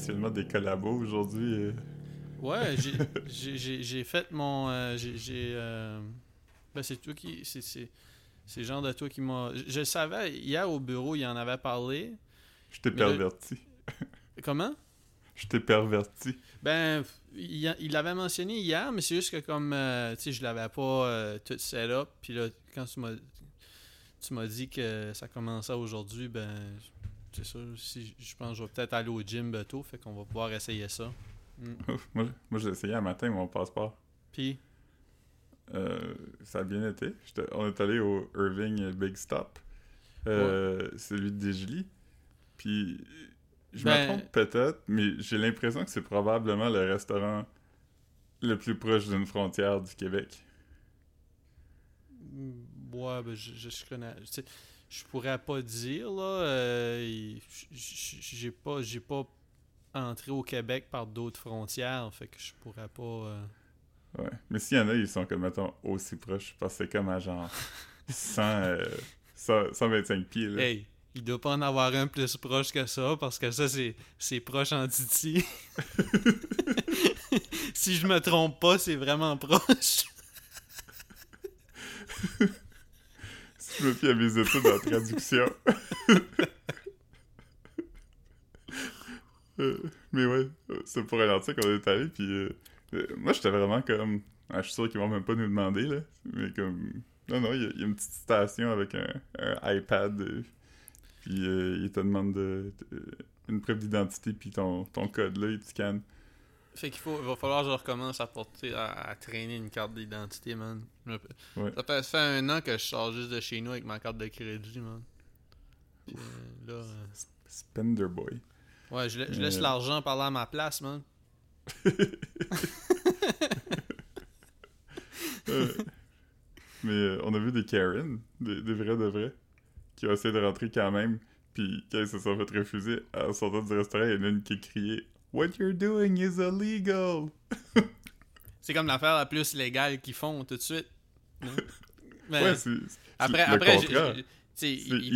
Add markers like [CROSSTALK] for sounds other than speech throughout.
officiellement des collabos aujourd'hui. euh. Ouais, [LAUGHS] j'ai- fait mon. euh, j'ai. euh, Ben, c'est toi qui. C'est genre de toi qui m'a. Je, je savais, hier au bureau, il en avait parlé. Je t'ai perverti. [LAUGHS] Comment? Je t'ai perverti. Ben, il, l'avait mentionné hier, mais c'est juste que comme. euh, tu sais, je l'avais pas tout set up. Puis là, quand tu m'as. Tu m'as dit que ça commençait aujourd'hui, ben. C'est ça. Si, je pense que je vais peut-être aller au gym bientôt, fait qu'on va pouvoir essayer ça. Mm. moi, moi j'ai essayé un matin mon passeport. Puis, Euh, ça a bien été. On est allé au Irving Big Stop. Euh, Celui de Digili. Puis, je Ben- me trompe peut-être, mais j'ai l'impression que c'est probablement le restaurant le plus proche d'une frontière du Québec. Mm, Ouais, ben, je, je, je connais. Je pourrais pas dire, là. euh, j'ai pas, j'ai pas entré au Québec par d'autres frontières, fait que je pourrais pas. euh, Ouais. Mais s'il y en a, ils sont comme, mettons, aussi proches. Parce que c'est comme à genre 100, euh, 100 125 pieds. Là. Hey, il doit pas en avoir un plus proche que ça, parce que ça, c'est, c'est proche en Titi. [LAUGHS] si je me trompe pas, c'est vraiment proche. [LAUGHS] Je me fie à mes études en traduction. [LAUGHS] Euh, mais ouais, c'est pour ralentir qu'on est allé, puis euh, euh, moi j'étais vraiment comme... ah, je suis sûr qu'ils vont même pas nous demander, là, mais comme... Non, non, il y, a- une petite station avec un, iPad, euh, puis euh, te demandent de, de- une preuve d'identité, puis ton, ton code là, ils te scannent. Fait qu'il faut, il va falloir que je recommence à porter, à, à traîner une carte d'identité, man. Ouais. Ça fait, ça fait un an que je sors juste de chez nous avec ma carte de crédit, man. Puis, euh, là, euh, Spender Boy. ouais, je, la- je laisse Euh. l'argent parler à ma place, man. [LAUGHS] [LAUGHS] Euh, mais on a vu des Karen, des, des vrais de vrais, qui ont essayé de rentrer quand même, puis quand ils se sont fait refuser, en sortant du restaurant, il y en a une qui criait « What you're doing is illegal! [LAUGHS] C'est comme l'affaire la plus légale qu'ils font tout de suite. Mais [LAUGHS] Ouais, c'est c'est après, après, il,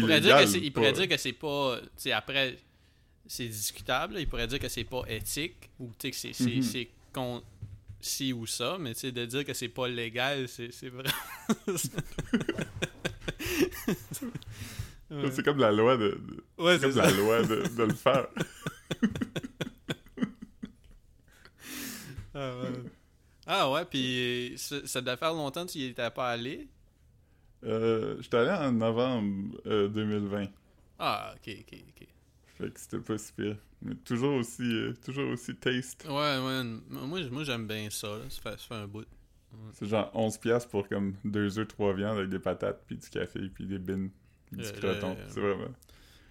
pourrait dire que c'est, il pourrait pas- dire que c'est pas, après, c'est discutable. là. Il pourrait dire que c'est pas éthique ou que c'est, c'est, Mhm. c'est con, ci ou ça, mais de dire que c'est pas légal, c'est, c'est vrai. [LAUGHS] Ouais. C'est comme la loi de, de- Ouais, c'est c'est comme ça. la loi de, de le faire. Ah ouais, Ah ouais, puis ça, devait faire longtemps que tu y étais pas allé? Euh, J'étais allé en novembre euh, 2020, Ah, ok, ok, ok. fait que c'était pas si pire. Mais toujours aussi, euh, toujours aussi taste. Ouais, ouais, moi, moi j'aime bien ça, là. Ça, fait, ça fait un bout. C'est genre 11$ piastres pour comme 2 œufs, 3 viandes avec des patates, puis du café, puis des bines, puis du croton. le- C'est vraiment...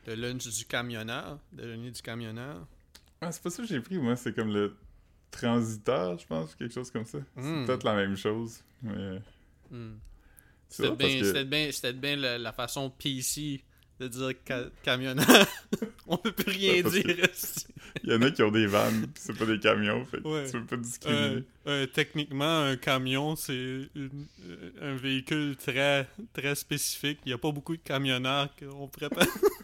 Le lunch du camionneur, déjeuner du camionneur. Ah, c'est pas ça que j'ai pris, moi. C'est comme le transiteur, je pense, quelque chose comme ça. Mm. C'est peut-être la même chose. Mais Hmm. C'était bien, que... bien, bien la, la façon PC de dire ca- camionneur. [LAUGHS] On peut plus rien Ouais, dire. il y en a qui ont des vannes, c'est pas des camions, fait Ouais. tu peux pas discriminer. Euh, euh, techniquement, un camion, c'est euh, un véhicule très, très spécifique. Il n'y a pas beaucoup de camionneurs qu'on pourrait pas. [LAUGHS]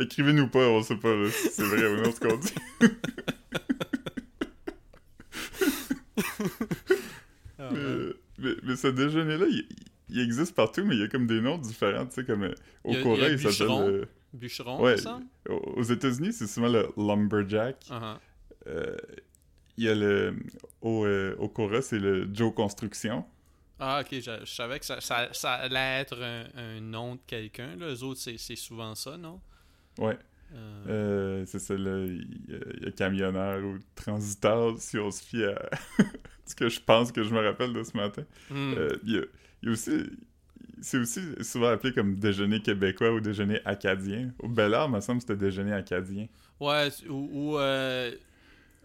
Écrivez-nous pas, on sait pas si c'est vrai ou non ce qu'on dit. Ah, mais, ouais. mais, mais ce déjeuner-là, il, il existe partout, mais il y a comme des noms différents, tu sais, comme euh, au Corée, il s'appelle... Euh, Bûcheron, ouais. ça? aux États-Unis, c'est souvent le lumberjack. Uh-huh. Euh, il y a le... Au, euh, au Cora, c'est le Joe Construction. Ah, ok, je, je savais que ça, ça, ça allait être un, un nom de quelqu'un. Les autres, c'est souvent ça, non? Ouais. Euh, Euh, c'est ça, là. Il y, a- camionneur ou transiteur, si on se fie à [LAUGHS] ce que je pense que je me rappelle de ce matin. hmm. Euh, il, y a, il y a aussi. C'est aussi souvent appelé comme déjeuner québécois ou déjeuner acadien. Au Bel Air, me semble que c'était déjeuner acadien. Ouais, ou. ou, euh,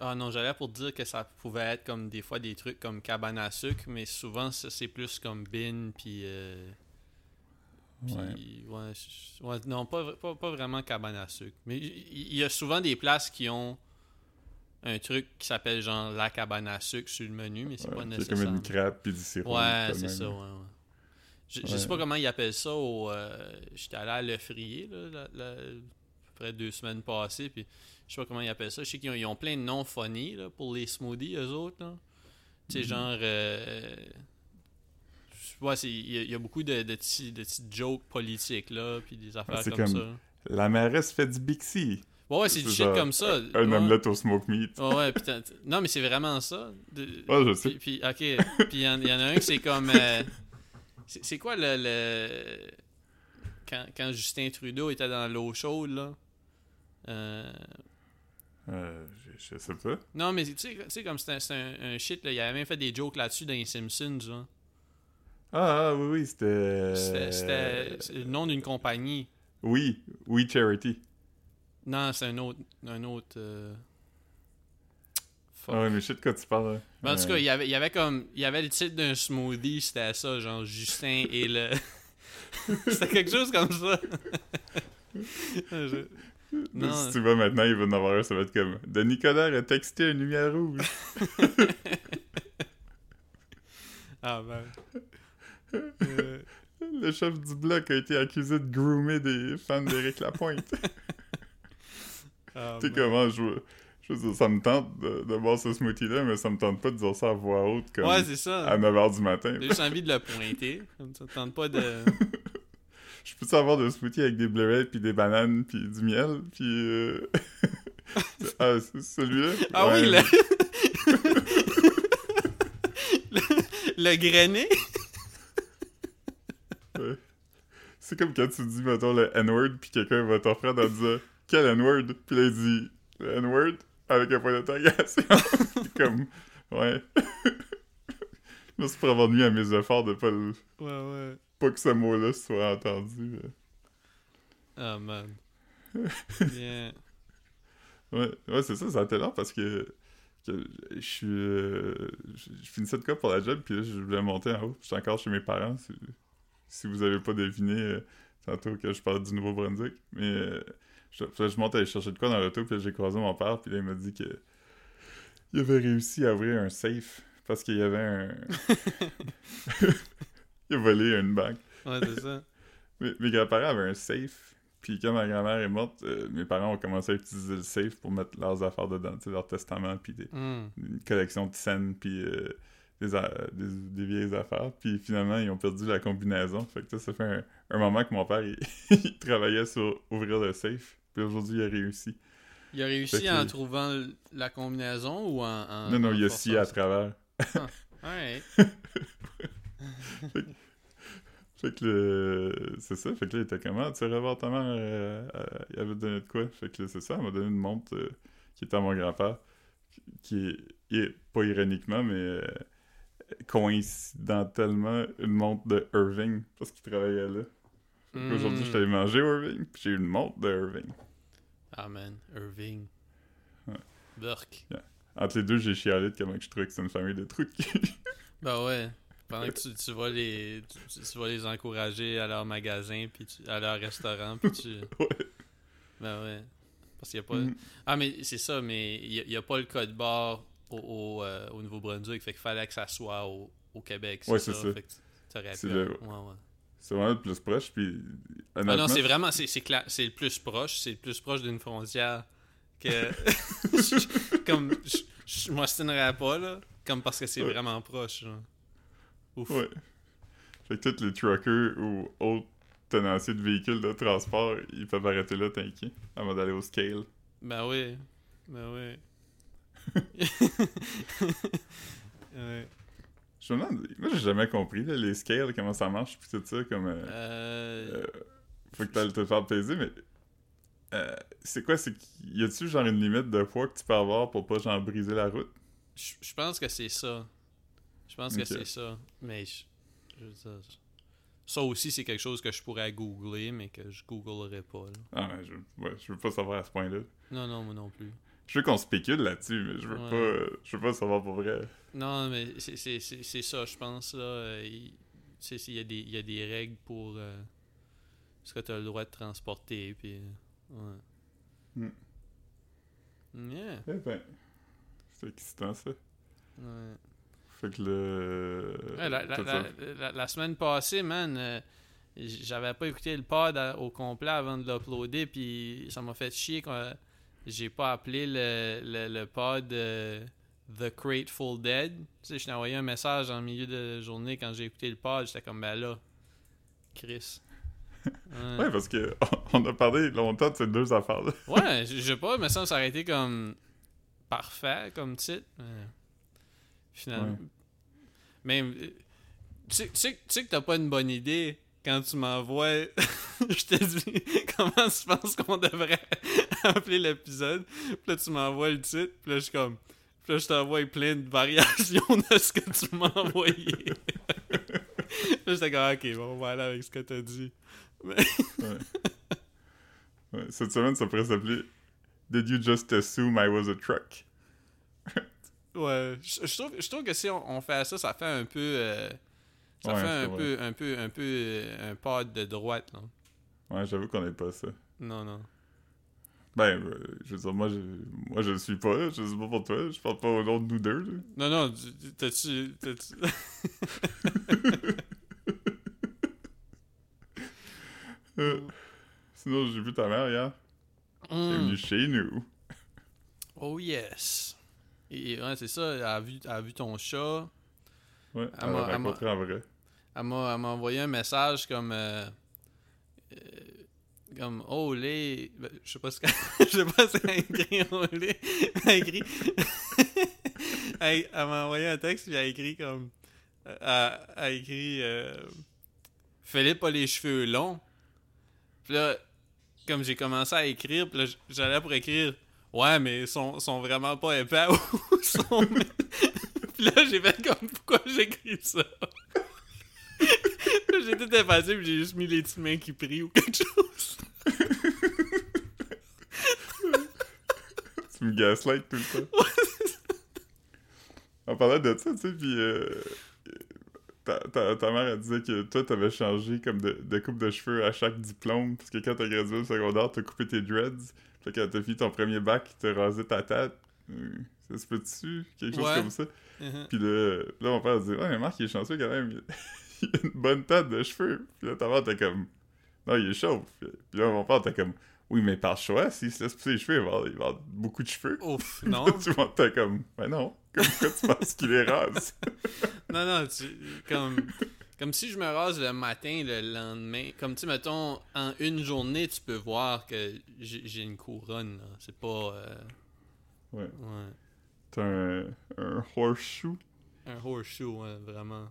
Ah non, j'allais pour dire que ça pouvait être comme des fois des trucs comme cabane à sucre, mais souvent ça, c'est plus comme bin, puis. euh, puis- Ouais. ouais. non, pas, pas, pas vraiment cabane à sucre. Mais il y, a souvent des places qui ont un truc qui s'appelle genre la cabane à sucre sur le menu, mais c'est pas c'est nécessaire. comme une crêpe puis du sirop. Ouais, c'est ça, ouais, ouais. Je, je sais pas comment ils appellent ça au. euh, J'étais allé à Le Frier, là. la- la- près deux semaines passées, puis je sais pas comment ils appellent ça. Je sais qu'ils ont, ont plein de noms funny là, pour les smoothies, eux autres. là. Tu sais, Mhm. genre. euh, ouais, il y, a- il y a beaucoup de, de, petits, de petites jokes politiques, là, puis des affaires c'est comme, comme- ça. La mairesse fait du Bixi. Ouais, ouais, c'est du shit comme ça. Un ouais. omelette au smoke meat. Ouais, ouais, putain. Non, mais c'est vraiment ça. De- Ouais, je sais. Puis, puis, ok. Puis il y, en il y en a un que c'est comme. euh, c'est quoi le. le- Quand, quand Justin Trudeau était dans l'eau chaude, là. Euh, Euh, je, je sais pas. Non, mais tu sais, comme c'était un, un shit, là. Il avait même fait des jokes là-dessus dans les Simpsons, genre. Ah, ah, oui, oui, c'était... C'était- le nom d'une compagnie. Oui, oui, Charity. Non, c'est un autre. Un autre. euh. Ah ouais, mais je sais de quoi tu parles. Mais en tout Euh, cas, il y avait, il y avait comme. Il y avait le titre d'un smoothie, c'était ça, genre Justin et le. [LAUGHS] c'était quelque chose comme ça. Je- Non. Si tu vas maintenant, il va en avoir un, ça va être comme Denis Coderre a texté une lumière rouge. Ah ben. Euh, Le chef du bloc a été accusé de groomer des fans d'Éric Lapointe. [LAUGHS] [LAUGHS] ah, tu sais comment je veux. Je veux dire, ça me tente de, de boire ce smoothie-là, mais ça me tente pas de dire ça à voix haute comme Ouais, c'est ça. à 9h du matin. J'ai juste envie de le pointer. Ça, tente pas de. [LAUGHS] Je peux avoir de smoothie avec des bleuets, puis des bananes, puis du miel, puis... euh, ah, c'est celui-là? Ah Ouais. oui, le. le, le grainé. Ouais. C'est comme quand tu dis, mettons, le N-word, puis quelqu'un va t'offrir en disant « Quel N-word? » Puis là, il dit « Le N-word? » avec un point d'interrogation. [LAUGHS] C'est comme... Ouais. [LAUGHS] Merci pour avoir nuit à mes efforts de pas, le- Ouais, ouais. pas que ce mot-là soit entendu. mais- Ah man. [LAUGHS] Bien. Ouais, ouais c'est ça, ça a été parce que, que je suis. euh, je finissais de quoi pour la job, puis là, je voulais monter en haut. Je suis encore chez mes parents, si vous avez pas deviné euh, tantôt que je parlais du Nouveau-Brunswick. Mais euh, je, je monte aller chercher de quoi dans l'auto, puis j'ai croisé mon père, puis là, il m'a dit que. Il avait réussi à ouvrir un safe parce qu'il y avait un. [LAUGHS] il a volé une banque. Ouais, c'est ça. [LAUGHS] Mes, mes grands-parents avaient un safe, puis quand ma grand-mère est morte, euh, mes parents ont commencé à utiliser le safe pour mettre leurs affaires dedans, tu sais, leur testament, puis des- Hmm. une collection de scènes, puis euh, des, a- des, des vieilles affaires. Puis finalement, ils ont perdu la combinaison. Fait que ça, ça fait un, un moment que mon père, il, [LAUGHS] il travaillait sur ouvrir le safe. Puis aujourd'hui, il a réussi. Il a réussi Fait que- en trouvant la combinaison ou en. en non, non, en il a scié à travers. [LAUGHS] Ouais. Fait que le... c'est ça. Fait que là, il était comment? Tu irais voir ta mère, euh, euh, il avait donné de quoi? Fait que c'est ça, elle m'a donné une montre euh, qui était à mon grand-père, qui est, est- pas ironiquement, mais euh, coïncidentellement, une montre de Irving, parce qu'il travaillait là. Fait qu'aujourd'hui, Hmm. j'étais allé manger Irving, puis j'ai eu une montre de Irving. Ah man, Irving. Ouais. Burke. Entre les deux, j'ai chialé de comment je trouvais que c'est une famille de de cul. Ben ouais. Pendant que tu, tu vas les tu, tu vas les encourager à leur magasin puis tu- à leur restaurant puis tu [LAUGHS] Ouais. ben ouais parce qu'il y a pas Mhm. ah mais c'est ça mais il y, a- a pas le code barre au, au, euh, au Nouveau-Brunswick fait qu'il fallait que ça soit au, au Québec Ouais, c'est ça. t'aurais C'est le- ouais ouais vraiment le plus proche, puis ah non c'est vraiment c'est c'est cla- c'est le plus proche c'est le plus proche d'une frontière que [LAUGHS] comme je, je pas là comme parce que c'est vraiment proche ouf Ouais. Fait que tous les truckers ou autres tenanciers de véhicules de transport, ils peuvent arrêter là, t'inquiète, avant d'aller au scale. Ben oui. Ben oui. Ouais. Je me demande, moi j'ai jamais compris là, les scales, comment ça marche, puis tout ça, comme... euh, Euh, euh, faut que t'ailles te faire peser, mais... c'est quoi, c'est qu'il y a-tu genre une limite de poids que tu peux avoir pour pas genre briser la route? je pense que c'est ça. Je pense que c'est ça. Mais je, je veux dire, ça aussi, c'est quelque chose que je pourrais googler, mais que je googlerai pas. là. Ah, mais je, ouais, je veux pas savoir à ce point-là. Non, non, moi non plus. Je veux qu'on spécule là-dessus, mais je veux Ouais. pas... euh, je veux pas savoir pour vrai. Non, mais c'est- ça, je pense. là. euh, il y, a des- il y a des règles pour euh, ce que tu as le droit de transporter. Puis, ouais. Yeah, Eh ben, c'est excitant ça. ouais. Fait que le... Ouais, la, semaine passée, man, euh, j'avais pas écouté le pod à- au complet avant de l'uploader, puis ça m'a fait chier quand j'ai pas appelé le, le, le pod euh, The Grateful Dead. Tu sais, je t'ai envoyé un message en milieu de journée quand j'ai écouté le pod, j'étais comme, ben là, Chris. Ouais. [LAUGHS] Ouais, parce que [LAUGHS] on a parlé longtemps de ces deux affaires-là. [LAUGHS] Ouais, je sais pas, mais ça, ça aurait été comme parfait comme titre. Mais finalement. Ouais. Mais euh, tu sais, tu sais- tu sais que t'as pas une bonne idée quand tu m'envoies. [LAUGHS] je te dis comment tu penses qu'on devrait [LAUGHS] appeler l'épisode. Puis là, tu m'envoies le titre. Puis là, je suis comme. Puis là, je t'envoie plein de variations de ce que tu m'as envoyé. [LAUGHS] là, j'étais comme, ok, bon, on va aller avec ce que t'as dit. Ouais. Ouais, Cette semaine, ça pourrait s'appeler Did you just assume I was a truck? Ouais, je, je trouve, je trouve que si on, on fait ça, ça fait un peu. euh, ça Ouais, fait un peu, un peu, un peu, euh, un pas de droite, là. Ouais, j'avoue qu'on n'est pas ça. Non, non. Ben, euh, je veux dire, moi, je, moi, je le suis pas, je sais pas pour toi, je parle pas au nom de nous deux, là. Non, non, tu- tu- t'as-tu. t'as-tu- Euh, [LAUGHS] sinon, j'ai vu ta mère hier, elle est venue chez nous. Oh yes. Et ouais, c'est ça, elle a vu, elle a vu ton chat. Ouais, Elle elle m'a- m'a elle m'a- rencontré en vrai. Elle m'a, envoyé un message comme. euh, euh, comme oh les ben, je sais pas ce qu'elle [LAUGHS] je sais pas si elle écrit oh les elle a écrit [LAUGHS] elle, elle m'a envoyé un texte puis elle a écrit comme elle, elle a écrit euh, Philippe a les cheveux longs puis là comme j'ai commencé à écrire puis là j'allais pour écrire ouais mais ils sont, sont vraiment pas épais [LAUGHS] ou sont puis là j'ai fait comme pourquoi j'écris ça? J'ai tout effacé puis j'ai juste mis les petites mains qui prient ou quelque chose. Tu me gaslight tout le temps. On parlait de ça, tu sais, puis euh, ta, ta, ta mère, elle disait que toi, t'avais changé comme de, de coupe de cheveux à chaque diplôme, parce que quand t'as gradué au secondaire, t'as coupé tes dreads, puis quand t'as fini ton premier bac, t'as rasé ta tête. Euh, Ça se peut-tu? Quelque chose Ouais. comme ça. Uh-huh. Puis là, là, mon père dit Ouais, mais Marc, il est chanceux quand même. Il a une bonne tête de cheveux. Puis là, ta mère, comme Non, il est chauve. Puis là, mon père, t'es comme Oui, mais par choix, s'il se laisse pousser les cheveux, il va avoir, il va avoir beaucoup de cheveux. Ouf, [LAUGHS] non. tu vois, t'es comme Ben non. Comme quoi tu penses qu'il est rase? [LAUGHS] Non, non, tu, comme, comme si je me rase le matin, le lendemain. Comme, tu mettons, en une journée, tu peux voir que j'ai j'ai une couronne, là. C'est pas... euh, Ouais. ouais. T'as un, un horseshoe? Un horseshoe, ouais, vraiment.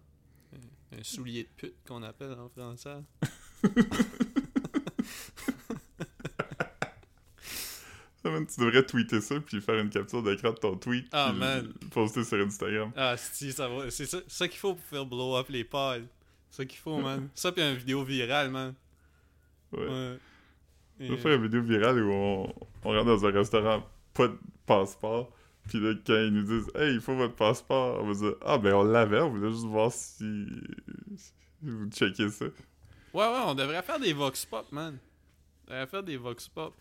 Un, soulier de pute, qu'on appelle en français. [LAUGHS] Tu devrais tweeter ça, puis faire une capture d'écran de ton tweet, Ah, puis man. le poster sur Instagram. Ah, si, ça va. C'est ça, ça qu'il faut pour faire blow up les pods. C'est ça qu'il faut, man. [LAUGHS] Ça, puis une vidéo virale, man. Ouais. Ouais. On va faire une vidéo virale où on, on rentre dans un restaurant, pas de passeport. Puis là, quand ils nous disent Hey, il faut votre passeport, on va dire Ah, ben on l'avait, on voulait juste voir si, si vous checkez ça. Ouais, ouais, on devrait faire des vox pop, man. On devrait faire des vox pop.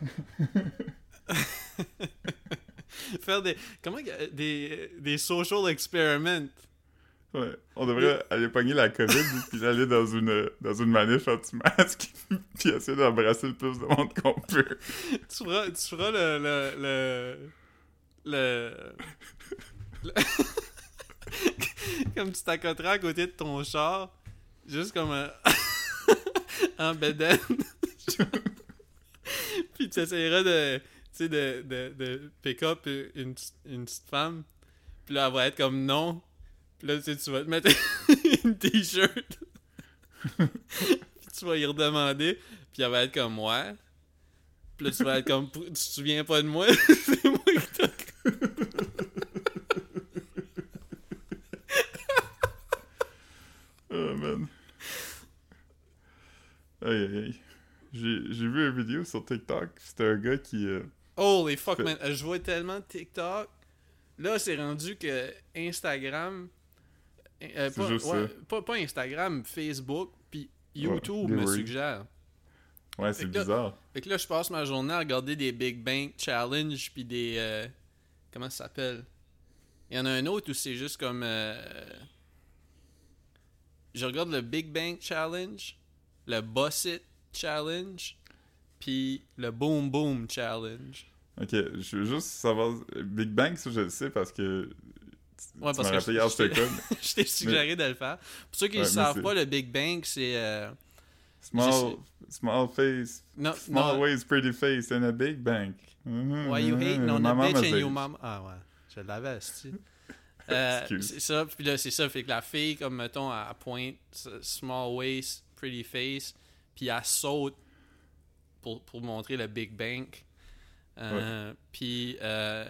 [LAUGHS] faire des. Comment. Des, des social experiments. Ouais. On devrait aller pogner la COVID, [LAUGHS] puis aller dans une, dans une manif anti-masque, [LAUGHS] puis essayer d'embrasser le plus de monde qu'on peut. Tu feras, tu feras le. le. le. Le- le- [LAUGHS] comme tu t'accoteras à côté de ton char, juste comme un. [LAUGHS] en bedaine. [LAUGHS] Puis tu essaieras de. Tu sais, de, de, de pick up une, une petite femme. Puis là, elle va être comme non. Puis là, tu sais, tu vas te mettre une t-shirt. Puis tu vas y redemander. Puis elle va être comme ouais. Puis là, tu vas être comme tu te souviens pas de moi. C'est moi qui t'ai. Oh man. Aïe aïe aïe. J'ai vu une vidéo sur TikTok, c'était un gars qui. euh, Holy fuck, Fait- man. Je vois tellement de TikTok. Là, c'est rendu que Instagram. euh, pas, juste ouais, ça. pas, pas Instagram, Facebook, puis YouTube me suggère. Ouais, c'est que là- bizarre. Fait que là, je passe ma journée à regarder des Big Bang Challenge, puis des. euh, comment ça s'appelle? Il y en a un autre où c'est juste comme. euh, je regarde le Big Bang Challenge, le Boss It Challenge, puis le Boom Boom Challenge. Ok, je veux juste savoir. Big Bang, ça je le sais parce que. tu- Ouais, tu parce que je- hier, je j'étais t'ai- [LAUGHS] t'ai suggéré de le faire. Pour ceux qui ne Ouais, mais savent pas, le Big Bang, c'est. euh, Small, small face. Non, Small non. ways, pretty face, and a big bank. Why you hating on a bitch and your mom? Ah ouais, je l'avais, c'est euh. [LAUGHS] C'est ça, puis là, c'est ça. Fait que la fille, comme mettons, elle pointe s- small waist, pretty face, puis elle saute pour, pour montrer le Big Bank. Euh, Puis. Euh,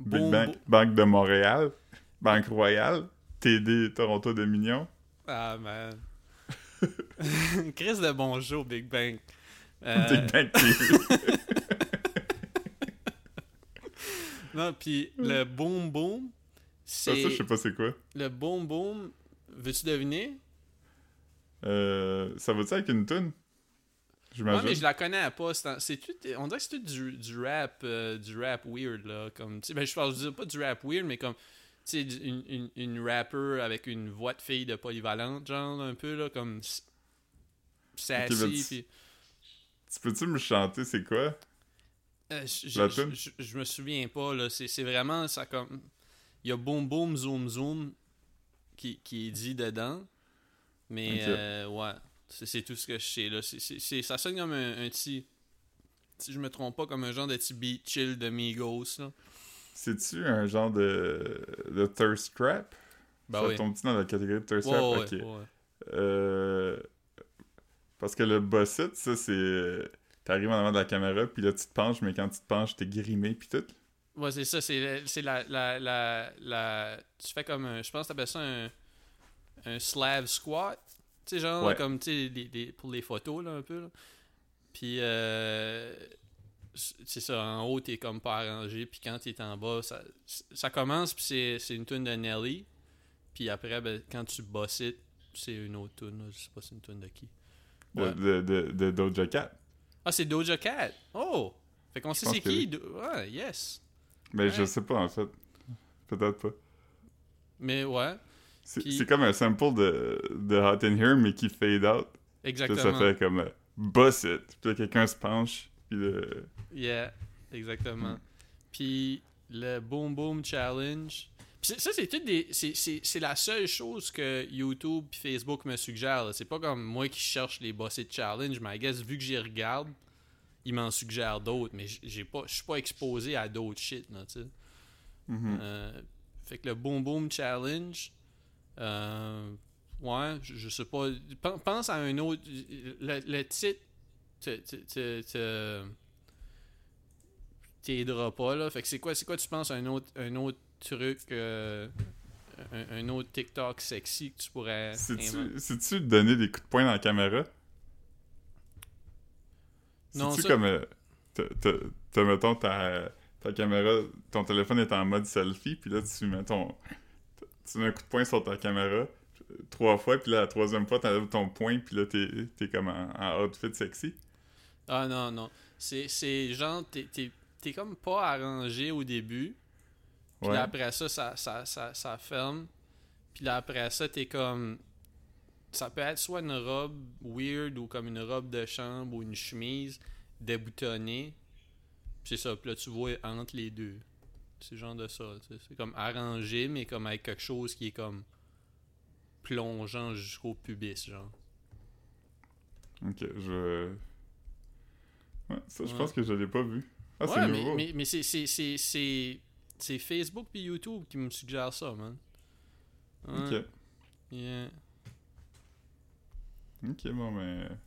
Big boom, Bank, boom- Banque de Montréal, Banque Royale, TD Toronto Dominion. Ah, man. [LAUGHS] Chris de bon jeu, Big Bang. Euh, Big Bank TV. [LAUGHS] non, puis le boom boom, ça, ça, je sais pas c'est quoi. Le boom boom, veux-tu deviner? Euh, ça va-tu avec une toune? Ouais, J'imagine. mais je la connais pas. C'est, tout, on dirait que c'est tout du, du rap, euh, du rap weird, là. Comme, ben, je parle, je pas du rap weird, mais comme, tu une, une, une rapper avec une voix de fille de polyvalente, genre, un peu, là, comme, sassy, ben, tu- puis... Tu peux-tu me chanter c'est quoi? Euh, je, La je, toune? je, je me souviens pas, là. C'est, c'est vraiment, ça comme... Il y a boom boom, zoom zoom qui, qui est dit dedans. Mais, euh, ouais. C'est, tout ce que je sais, là. C'est, c'est, c'est- ça sonne comme un, un petit... Si je me trompe pas, comme un genre de petit beat chill de Migos, là. C'est-tu un genre de, de thirst trap? Bah ça oui. tombe-tu dans la catégorie de thirst Ouais, trap? ouais, ok. ouais. Euh, Parce que le boss it, ça, c'est... T'arrives en avant de la caméra, puis là, tu te penches, mais quand tu te penches, t'es grimé, puis tout. Ouais, c'est ça, c'est, c'est la, la, la, la- Tu fais comme un. Je pense que t'appelles ça un. Un slave squat. Tu sais, genre, Ouais. comme, tu sais, pour les photos, là, un peu. Là. Puis, euh, c'est ça, en haut, t'es comme pas arrangé. Puis quand t'es en bas, ça, ça commence, puis c'est, une tune de Nelly. Puis après, ben, quand tu bosses c'est une autre tune. Je sais pas c'est une tune de qui. De, Ouais. de, de, de Doja Cat. Ah, c'est Doja Cat. Oh! Fait qu'on sait c'est qui. Ouais, yes. Mais je sais pas, en fait. Peut-être pas. Mais ouais, C'est comme un sample de, de Hot in Here, mais qui fade out. Exactement. ça fait comme euh, boss it. Puis là, quelqu'un se penche. Puis là, Yeah, exactement. Puis le Boom Boom Challenge. Puis ça, c'est tout des. c'est- la seule chose que YouTube et Facebook me suggèrent. C'est pas comme moi qui cherche les bossés de challenge, mais I guess vu que j'y regarde, ils m'en suggèrent d'autres. Mais j- j'ai pas, je suis pas exposé à d'autres shit, là, tu sais. mhm. Euh, fait que le Boom Boom Challenge, euh, ouais, je, je sais pas. Pen- Pense à un autre. Le, le titre te- te- te- te- t'aidera pas, là. Fait que c'est quoi, c'est quoi tu penses un autre, un autre truc, euh, un, un autre TikTok sexy que tu pourrais. C'est-tu donner des coups de poing dans la caméra? Non, C'est-tu ça- comme. euh, T'as, mettons, ta, ta caméra, ton téléphone est en mode selfie, puis là, tu mets ton. Tu mets un coup de poing sur ta caméra trois fois, puis là, la troisième fois, t'enlèves ton poing, puis là, t'es, t'es comme en, en outfit sexy. Ah non, non. C'est, c'est genre, t'es, t'es, t'es comme pas arrangé au début. Puis Ouais. là, après ça, ça, ça, ça, ça ferme. Puis là, après ça, t'es comme. Ça peut être soit une robe weird ou comme une robe de chambre ou une chemise déboutonnée. C'est ça. Puis là, tu vois entre les deux. C'est genre de ça. tu sais. C'est comme arrangé, mais comme avec quelque chose qui est comme plongeant jusqu'au pubis, genre. Ok, je. Ouais, ça, je Ouais. pense que je l'ai pas vu. Ah, ouais, c'est mais, nouveau. mais, mais c'est, c'est, c'est, c'est, c'est Facebook puis YouTube qui me suggèrent ça, man. Ouais, Ok. yeah. Ok, bon, ben.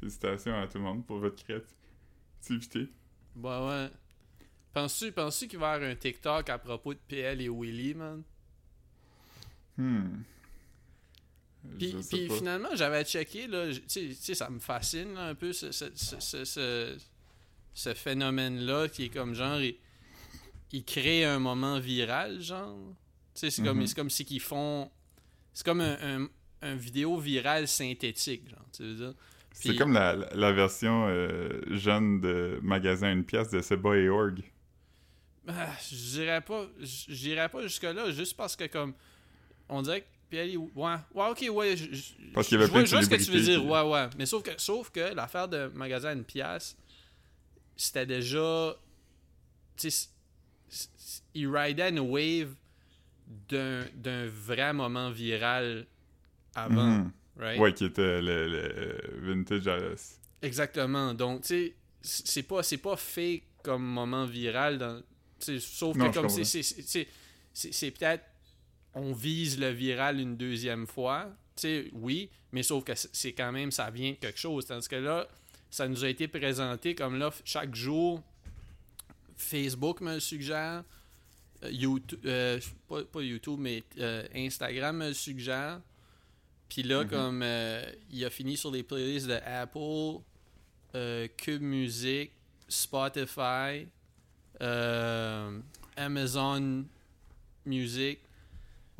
Félicitations à tout le monde pour votre créativité. Bah ouais. Penses-tu, penses-tu qu'il va y avoir un TikTok à propos de PL et Willy, man? Hmm. Puis, finalement, j'avais checké, là, tu sais- ça me fascine là, un peu ce, ce, ce, phénomène-là qui est comme genre, il, il crée un moment viral, genre. Tu sais, c'est comme, Mhm. c'est comme si qu'ils font. C'est comme un, un, un vidéo virale synthétique, genre, tu veux dire. C'est comme la, la- version euh, jeune de magasin une pièce de Seba et Org. Ah, je dirais pas pas jusque là juste parce que comme on dirait que Puis ouais, ouais, ok, ouais. Parce qu'il y avait plein de je vois ce que tu veux dire, ouais, ouais. Mais sauf que, sauf que l'affaire de magasin à une pièce, c'était déjà. Tu sais, il ridait une wave d'un d'un vrai moment viral avant, Mhm. right? Ouais, qui était le, le Vintage RS. Exactement. Donc, tu sais, c'est pas, c'est pas fake comme moment viral. Dans, sauf Non, que comme c'est, peut-être. On vise le viral une deuxième fois. Oui, mais sauf que c'est quand même, ça vient de quelque chose. Tandis que là, ça nous a été présenté comme là, chaque jour, Facebook me le suggère. euh, YouTube, euh, pas, pas YouTube, mais euh, Instagram me le suggère. Puis là, Mhm. comme euh, il a fini sur les playlists de Apple, Cube Music, Spotify, euh, Amazon Music.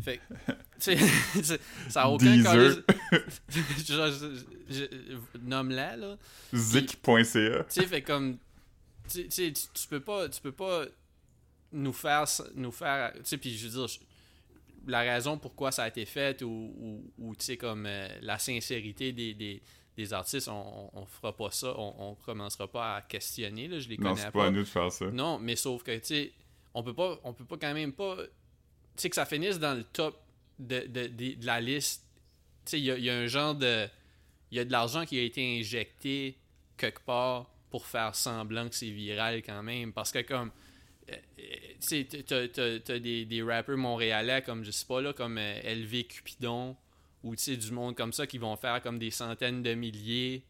Fait que, tu sais, [LAUGHS] ça n'a aucun Deezer. calice- [LAUGHS] Genre, je- je- Nomme-la, là. Zik.ca. Tu sais, fait comme. Tu tu sais, tu peux pas. Tu peux pas nous faire. Nous faire tu sais, puis je veux dire. je- La raison pourquoi ça a été fait ou, ou, ou, tu sais, comme euh, la sincérité des, des, des artistes, on, fera pas ça. On, on commencera pas à questionner, là. Je les Non, connais c'est pas. pas à nous de faire ça. Non, mais sauf que, tu sais, on peut pas, on peut pas quand même pas, tu sais, que ça finisse dans le top de, de, de, de la liste. Tu sais, il y y a un genre de, il y a de l'argent qui a été injecté quelque part pour faire semblant que c'est viral quand même, parce que comme, euh, euh, tu sais, t'as des, des rappeurs montréalais comme, je sais pas, là, comme euh, LV Cupidon, ou tu sais, du monde comme ça qui vont faire comme des centaines de milliers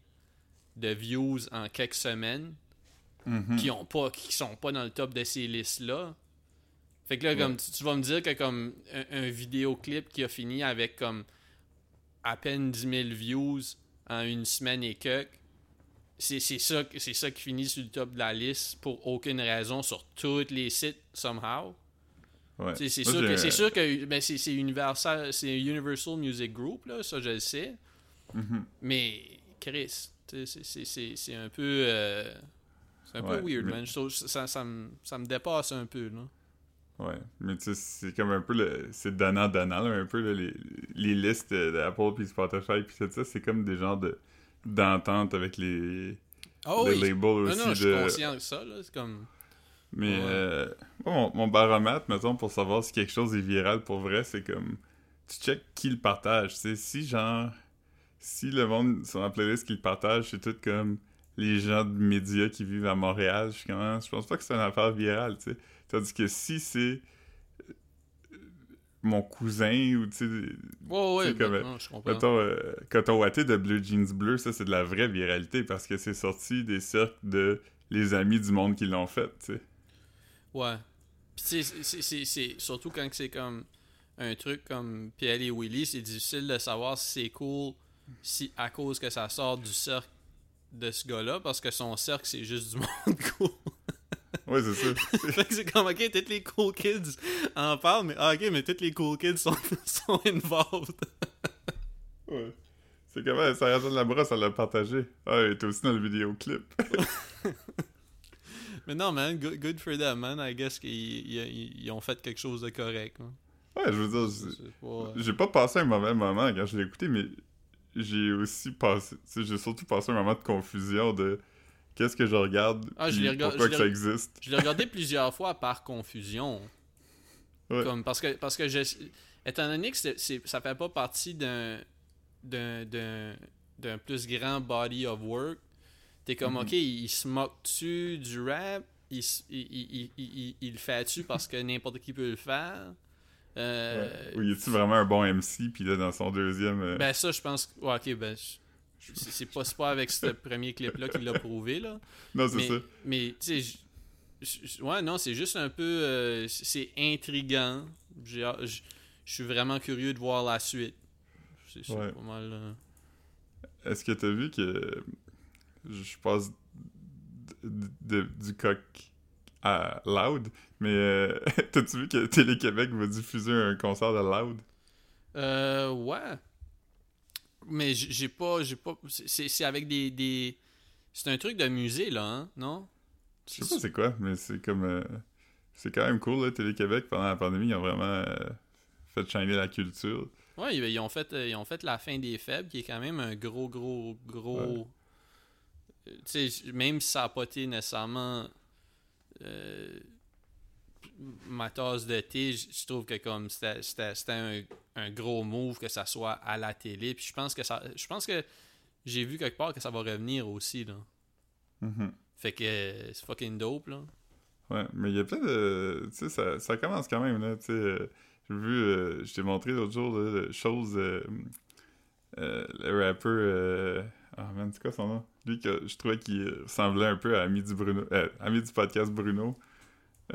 de views en quelques semaines Mhm. qui ont pas qui sont pas dans le top de ces listes là fait que là comme tu, tu vas me dire que comme un, un vidéoclip qui a fini avec comme à peine 10 000 views en une semaine et quelques c'est c'est ça que- c'est ça qui finit sur le top de la liste pour aucune raison sur tous les sites somehow Ouais. C'est sûr que j'ai- c'est sûr que ben, c'est Universal c'est Universal Music Group là ça je le sais Mhm. mais Chris c'est- un peu euh, c'est un Ouais, peu weird mais- man Je trouve- ça, ça, me, ça me dépasse un peu là Ouais, mais tu sais, c'est comme un peu le. C'est donnant-donnant, un peu, là, les, les listes d'Apple puis Spotify puis tout ça, c'est comme des genres de d'entente avec les, oh les oui labels non, aussi. non je suis de... conscient de ça là c'est comme Mais Ouais. euh, moi, mon, mon baromètre, mettons, pour savoir si quelque chose est viral pour vrai, c'est comme. Tu check qui le partage. Tu sais, si genre. Si le monde sur la playlist qui le partage, c'est tout comme les gens de médias qui vivent à Montréal, je suis comme, ah, je pense pas que c'est une affaire virale, tu sais. Tandis que si c'est euh, mon cousin ou tu sais ouais ouais C'est comme, non, je comprends Mettons, euh, Coton Watté de Blue Jeans Bleu, ça c'est de la vraie viralité parce que c'est sorti des cercles de les amis du monde qui l'ont fait, tu sais. Ouais Puis tu sais, c'est- c'est c'est- c'est surtout quand c'est comme un truc comme Pierre et Willy c'est difficile de savoir si c'est cool si à cause que ça sort du cercle de ce gars-là parce que son cercle c'est juste du [LAUGHS] monde cool Ouais, c'est ça. [LAUGHS] Fait que c'est comme, ok, tous les cool kids en parlent, mais ah, ok, mais tous les cool kids sont, [LAUGHS] sont involved. ouais. C'est comment ça rajoute la brosse, elle l'a partagé. Ah, elle était aussi dans le vidéoclip. Mais non, man, good, good for them, man. I guess qu'ils ils- ils ont fait quelque chose de correct. hein. ouais, je veux dire, euh, j'ai pas passé un mauvais moment quand je l'ai écouté, mais j'ai aussi passé, j'ai surtout passé un moment de confusion de qu'est-ce que je regarde, Ah, je pourquoi que ça existe. Je l'ai regardé plusieurs fois par confusion. Ouais. Comme, parce que, parce que je, étant donné que ça fait pas partie d'un plus grand body of work, t'es comme, Mhm. ok, il, se moque-tu du rap? Il, il, il, il, il- il le fait-tu parce que n'importe qui peut le faire? Euh, Ouais. Ou est-tu vraiment un bon MC, puis là, dans son deuxième... euh, Ben ça, je pense que... Ouais, ok, ben... C'est pas, pas avec ce [LAUGHS] premier clip-là qu'il l'a prouvé, là. non, c'est ça. mais tu sais, ouais, non, c'est juste un peu. euh, c'est intriguant. Je suis vraiment curieux de voir la suite. C'est Ouais. pas mal. euh, Est-ce que t'as vu que je passe de- du coq à Loud, mais euh, [LAUGHS] t'as-tu vu que Télé-Québec va diffuser un concert de Loud? Euh, ouais. Mais j'ai pas. J'ai pas. C'est avec des. des... C'est un truc de musée, là, hein, non? Je sais pas c'est quoi, mais c'est comme... euh, c'est quand même cool, là, Télé-Québec, pendant la pandémie, ils ont vraiment euh, fait shiner la culture. Ouais, ils, ont fait, euh, ils ont fait La fin des faibles, qui est quand même un gros, gros, gros. Même si ça n'a pas été nécessairement euh, ma tasse de thé, je trouve que comme c'était un, un gros move que ça soit à la télé. Puis je pense que ça. Je pense que j'ai vu quelque part que ça va revenir aussi, là. Mhm. Fait que euh, c'est fucking dope, là. Ouais, mais il y a plein de. Tu sais, ça, ça commence quand même, là. Tu sais, euh, j'ai vu, euh, je t'ai montré l'autre jour, là, de choses. euh, euh, le rappeur. euh, Ah, man, c'est quoi son nom? Lui, que je trouvais qu'il ressemblait un peu à Ami du, Bruno, euh, ami du podcast Bruno.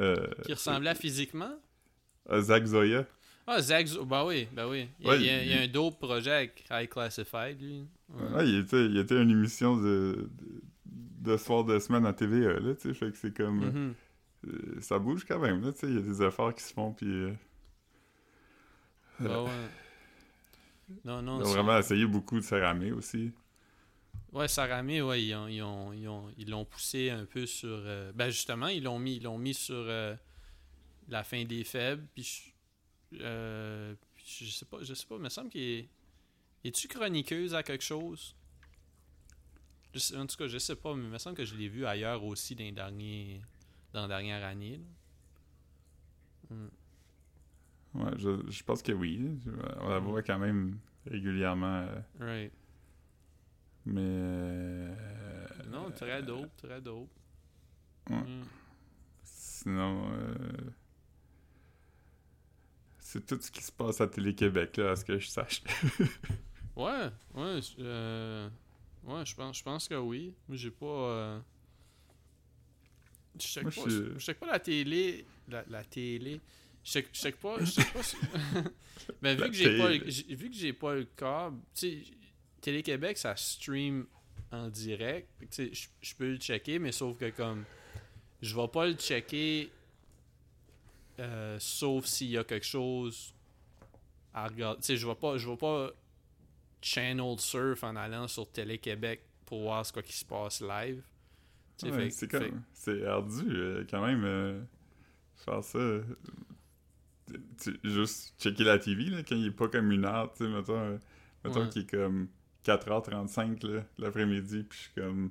Euh, Qui ressemblait physiquement? à Zach Zoya. Ah, Zach, Zo- bah oui, bah oui. Il y a, Ouais, il y a- il y a il- un dope projet avec High Classified, lui. Ouais. Ouais, il était, il était une émission de, de, de soir de semaine à TVA, là, tu sais. Fait que c'est comme. Mhm. euh, ça bouge quand même, là, tu sais. Il y a des efforts qui se font, puis. euh, Bah ouais. [LAUGHS] Non, non. ils ont vraiment essayé beaucoup de se ramer aussi. Ouais, Saramé, ouais, ils ont, ils ont, ils ont, ils l'ont poussé un peu sur. euh, ben justement, ils l'ont mis, ils l'ont mis sur euh, la fin des faibles. Puis je, euh, je sais pas, je sais pas, il me semble qu'il est. Es-tu chroniqueuse à quelque chose? Je sais- en tout cas, je sais pas, mais il me semble que je l'ai vu ailleurs aussi dans les derniers, dans la dernière année. là. Mm. Ouais, je, je pense que oui. On la voit quand même régulièrement. Right. Mais. euh, Non, très dope, très dope. Ouais. Mm. Sinon. euh, c'est tout ce qui se passe à Télé-Québec, là, à ce que je sache. [LAUGHS] Ouais, ouais, euh, ouais, je pense, je pense que oui. Moi, j'ai pas. euh, Je check Moi, pas, je je check pas la télé, la, la télé. Je check, je check pas, je check pas. [LAUGHS] Mais vu que j'ai pas, vu que j'ai pas le câble, tu sais, Télé Québec, ça stream en direct. Je- peux le checker, mais sauf que comme, je vais pas le checker, euh, sauf s'il y a quelque chose à regarder. Tu sais, je vais pas, je vais pas channel surf en allant sur Télé-Québec pour voir ce quoi qui se passe live. Ouais, c'est fait-. C'est ardu, euh, quand même, euh, faire ça. tu- juste checker la TV, là, quand il est pas comme une heure, tu sais, mettons, euh, mettons Ouais. qu'il est comme 4h35 là, l'après-midi, puis je suis comme.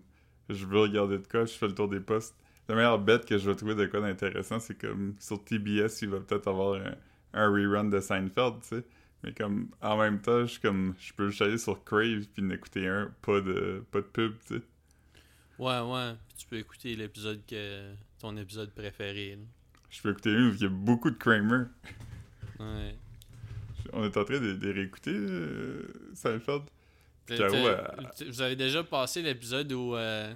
Je veux regarder de quoi, je fais le tour des postes. La meilleure bête que je vais trouver de quoi d'intéressant, c'est comme sur TBS, il va peut-être avoir un, un rerun de Seinfeld, tu sais. Mais comme en même temps, je comme je peux juste aller sur Crave puis en écouter un, pas de pas de pub, tu sais. Ouais, ouais. Puis tu peux écouter l'épisode que. ton épisode préféré. là. Je peux écouter une où il y a beaucoup de Kramer. Ouais. [LAUGHS] On est en train de, de réécouter euh, Seinfeld. T- Vous avez déjà passé l'épisode où, euh,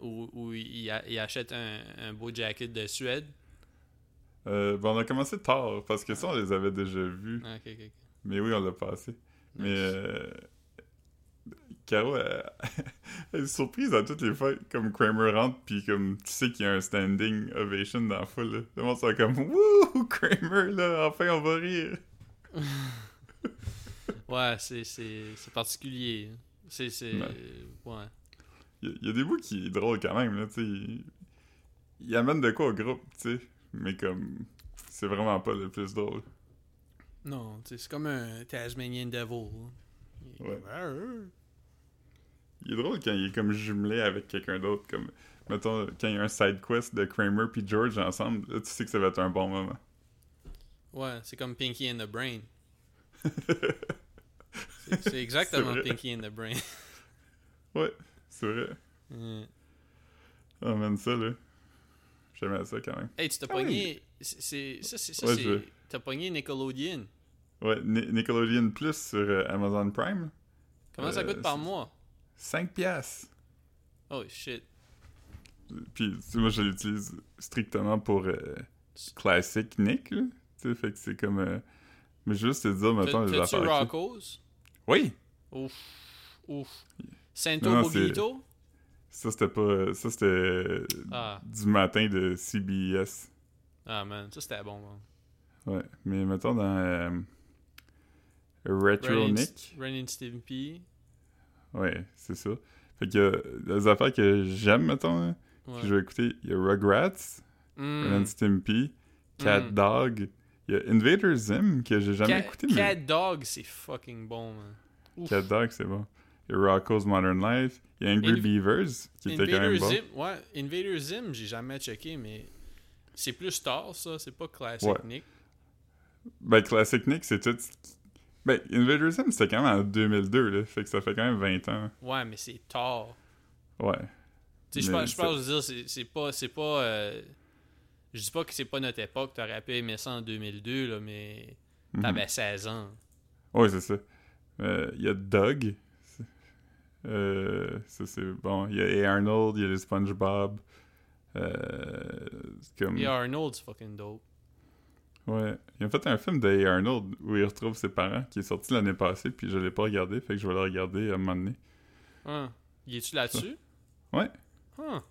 où, où il, a- il achète un, un beau jacket de Suède? Euh, ben, on a commencé tard parce que ça, on les avait déjà vus. Ah. Mais oui, on l'a passé. Mais euh, Caro, elle, [LAUGHS] elle est surprise à toutes les fois, comme Kramer rentre, puis comme tu sais qu'il y a un standing ovation dans la foule. Là. Le monde comme Wouh, Kramer, là, enfin on va rire. [LAUGHS] Ouais, c'est, c'est, c'est particulier. C'est. c'est Ouais. Il y, a- il y a des bouts qui est drôle quand même, là, tu. Il, amène de quoi au groupe, tu sais. Mais comme, c'est vraiment pas le plus drôle. Non, c'est comme un Tasmanian Devil. Il Ouais. comme, Ah, ah. Il est drôle quand il est comme jumelé avec quelqu'un d'autre, comme, mettons, quand il y a un side quest de Kramer puis George ensemble, là, tu sais que ça va être un bon moment. Ouais, c'est comme Pinky and the Brain. [LAUGHS] C'est, exactement. Pinky and the Brain. [LAUGHS] Ouais, c'est vrai. Ouais. Oh man, ça, là. J'aimais ça quand même. Hey, tu t'as Ah pogné. C'est, c'est- ça, c'est ça, Ouais, je- T'as pogné Nickelodeon. Ouais, Ni- Nickelodeon Plus sur euh, Amazon Prime, Comment ça Euh, coûte par mois? 5 piastres. Oh shit. Puis, tu sais, moi, je l'utilise strictement pour euh, classique Nick, là. Tu sais, fait que c'est comme... Mais juste te dire, mettons, les T'as-tu affaires... qui- Rocco's? Oui! Ouf. Ouf. Santo Non, non, c'est- Bobito? Ça, c'était pas... Ça, c'était Ah. du matin de CBS. Ah man, ça c'était bon. man. Ouais, mais mettons dans... euh, Retro Ren and- Nick. Ren and Stimpy. Ouais, c'est ça. Fait que euh, les affaires que j'aime, mettons, Ouais. que je vais écouter, il y a Rugrats, Mm. Ren and Stimpy, Cat Mm. Dog, Il y a Invader Zim, que j'ai jamais Cat, écouté, mais Cat Dog, c'est fucking bon, man. Cat Dog, c'est bon. Il y a Rocco's Modern Life. Il y a Angry Beavers, qui était quand Invader même bon. Zim, ouais, Invader Zim, j'ai jamais checké, mais c'est plus tard, ça. C'est pas classic Ouais. Nick. Ben, Classic Nick, c'est tout. Ben, Invader Zim, c'était quand même en 2002, là. Fait que ça fait quand même 20 ans. Ouais, mais c'est tard. Ouais. Tu sais, je pense, je pense, dire, c'est- c'est pas. C'est pas. euh, je dis pas que c'est pas notre époque, t'aurais pu aimer ça en 2002, là, mais Mhm. t'avais 16 ans. Ouais, c'est ça. Euh, Il y a Doug. Euh, ça, c'est bon. Il y a A. Arnold, il y a les SpongeBob. Euh, comme... Et Arnold, c'est fucking dope. Ouais. Il a fait un film de. Arnold où il retrouve ses parents qui est sorti l'année passée, puis je l'ai pas regardé, fait que je vais le regarder à un moment donné. Hein. Y es-tu là-dessus? Ouais. Hein.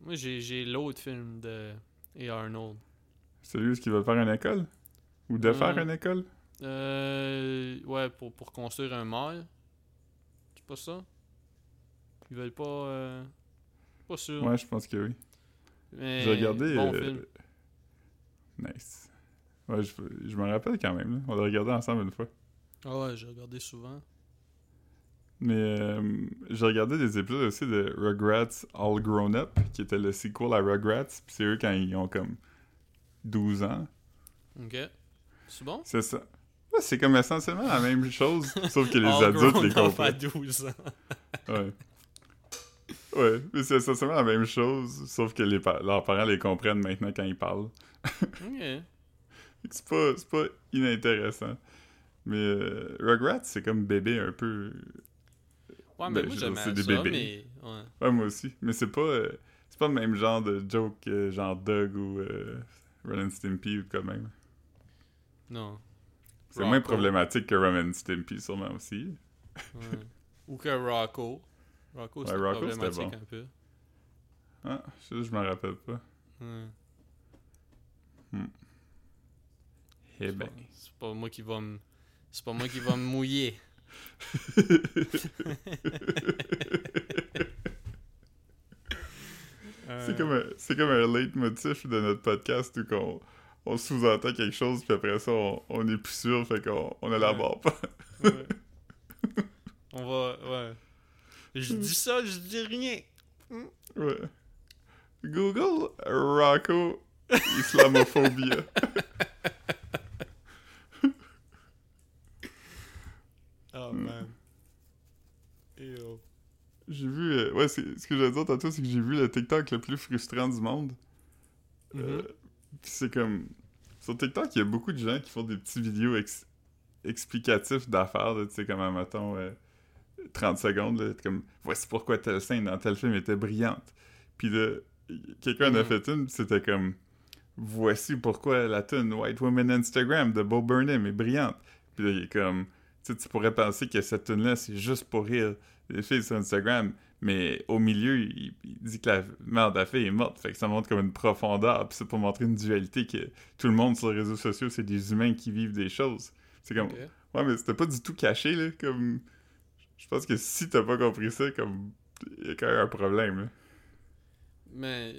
Moi, j'ai l'autre film de et Arnold. Celui il va faire une école? Ou de faire une école? Euh. Ouais, pour, pour construire un mall. C'est pas ça? Ils veulent pas. Euh... Pas sûr. Ouais, je pense que oui. J'ai regardé. Bon euh, film. Nice. Ouais, je, je me rappelle quand même. là. On l'a regardé ensemble une fois. Ah ouais, j'ai regardé souvent. Mais euh, j'ai regardé des épisodes aussi de Rugrats All Grown Up, qui était le sequel à Rugrats. Puis c'est eux quand ils ont comme 12 ans. Ok. C'est bon? C'est ça. Ouais, c'est comme essentiellement la même chose, [LAUGHS] sauf que les All adultes les up à comprennent. 12 ans. Ouais. Ouais, mais c'est essentiellement la même chose, sauf que les pa- leurs parents les comprennent maintenant quand ils parlent. Ok. [LAUGHS] C'est pas, c'est pas inintéressant. Mais euh, Rugrats, c'est comme bébé un peu. Ouais, mais Ben, moi je- j'aimais c'est des ça, bébés. mais... Ouais. Ouais, moi aussi. Mais c'est pas, euh, c'est pas le même genre de joke que genre Doug ou euh, Ren and Stimpy de même. Non. C'est moins problématique que Ren and Stimpy, sûrement aussi. Ouais. Ou que Rocco. Rocco, Ouais, c'était problématique bon. un peu. Ah, ça, je m'en rappelle pas. Ouais. Eh C'est ben. C'est pas moi qui va me... C'est pas moi qui va me mouiller. C'est comme, un, c'est comme un leitmotiv de notre podcast où qu'on on sous-entend quelque chose, puis après ça, on, on est plus sûr, fait qu'on on élabore pas. Ouais. On va... Ouais. Je dis ça, je dis rien. Ouais. Google Rocco Islamophobia. [LAUGHS] Oh Hmm. man. Ew. J'ai vu. euh, ouais, ce que je veux dire tantôt, c'est que j'ai vu le TikTok le plus frustrant du monde. Euh, Mhm. Puis c'est comme. Sur TikTok, il y a beaucoup de gens qui font des petites vidéos ex- explicatifs d'affaires, là, tu sais, comme, mettons, euh, 30 secondes, là, comme, voici pourquoi telle scène dans tel film était brillante. Puis là, quelqu'un en a Mhm. fait une, c'était comme, voici pourquoi la tune White Woman Instagram de Bo Burnham est brillante. Puis là, il est comme, tu sais, tu pourrais penser que cette tune-là, c'est juste pour rire les filles sur Instagram, mais au milieu, il, il dit que la mère de la fille est morte, fait que ça montre comme une profondeur, puis c'est pour montrer une dualité que tout le monde sur les réseaux sociaux, c'est des humains qui vivent des choses. C'est comme, ouais, mais c'était pas du tout caché, là, comme... Je pense que si t'as pas compris ça, comme, il y a quand même un problème, là. Mais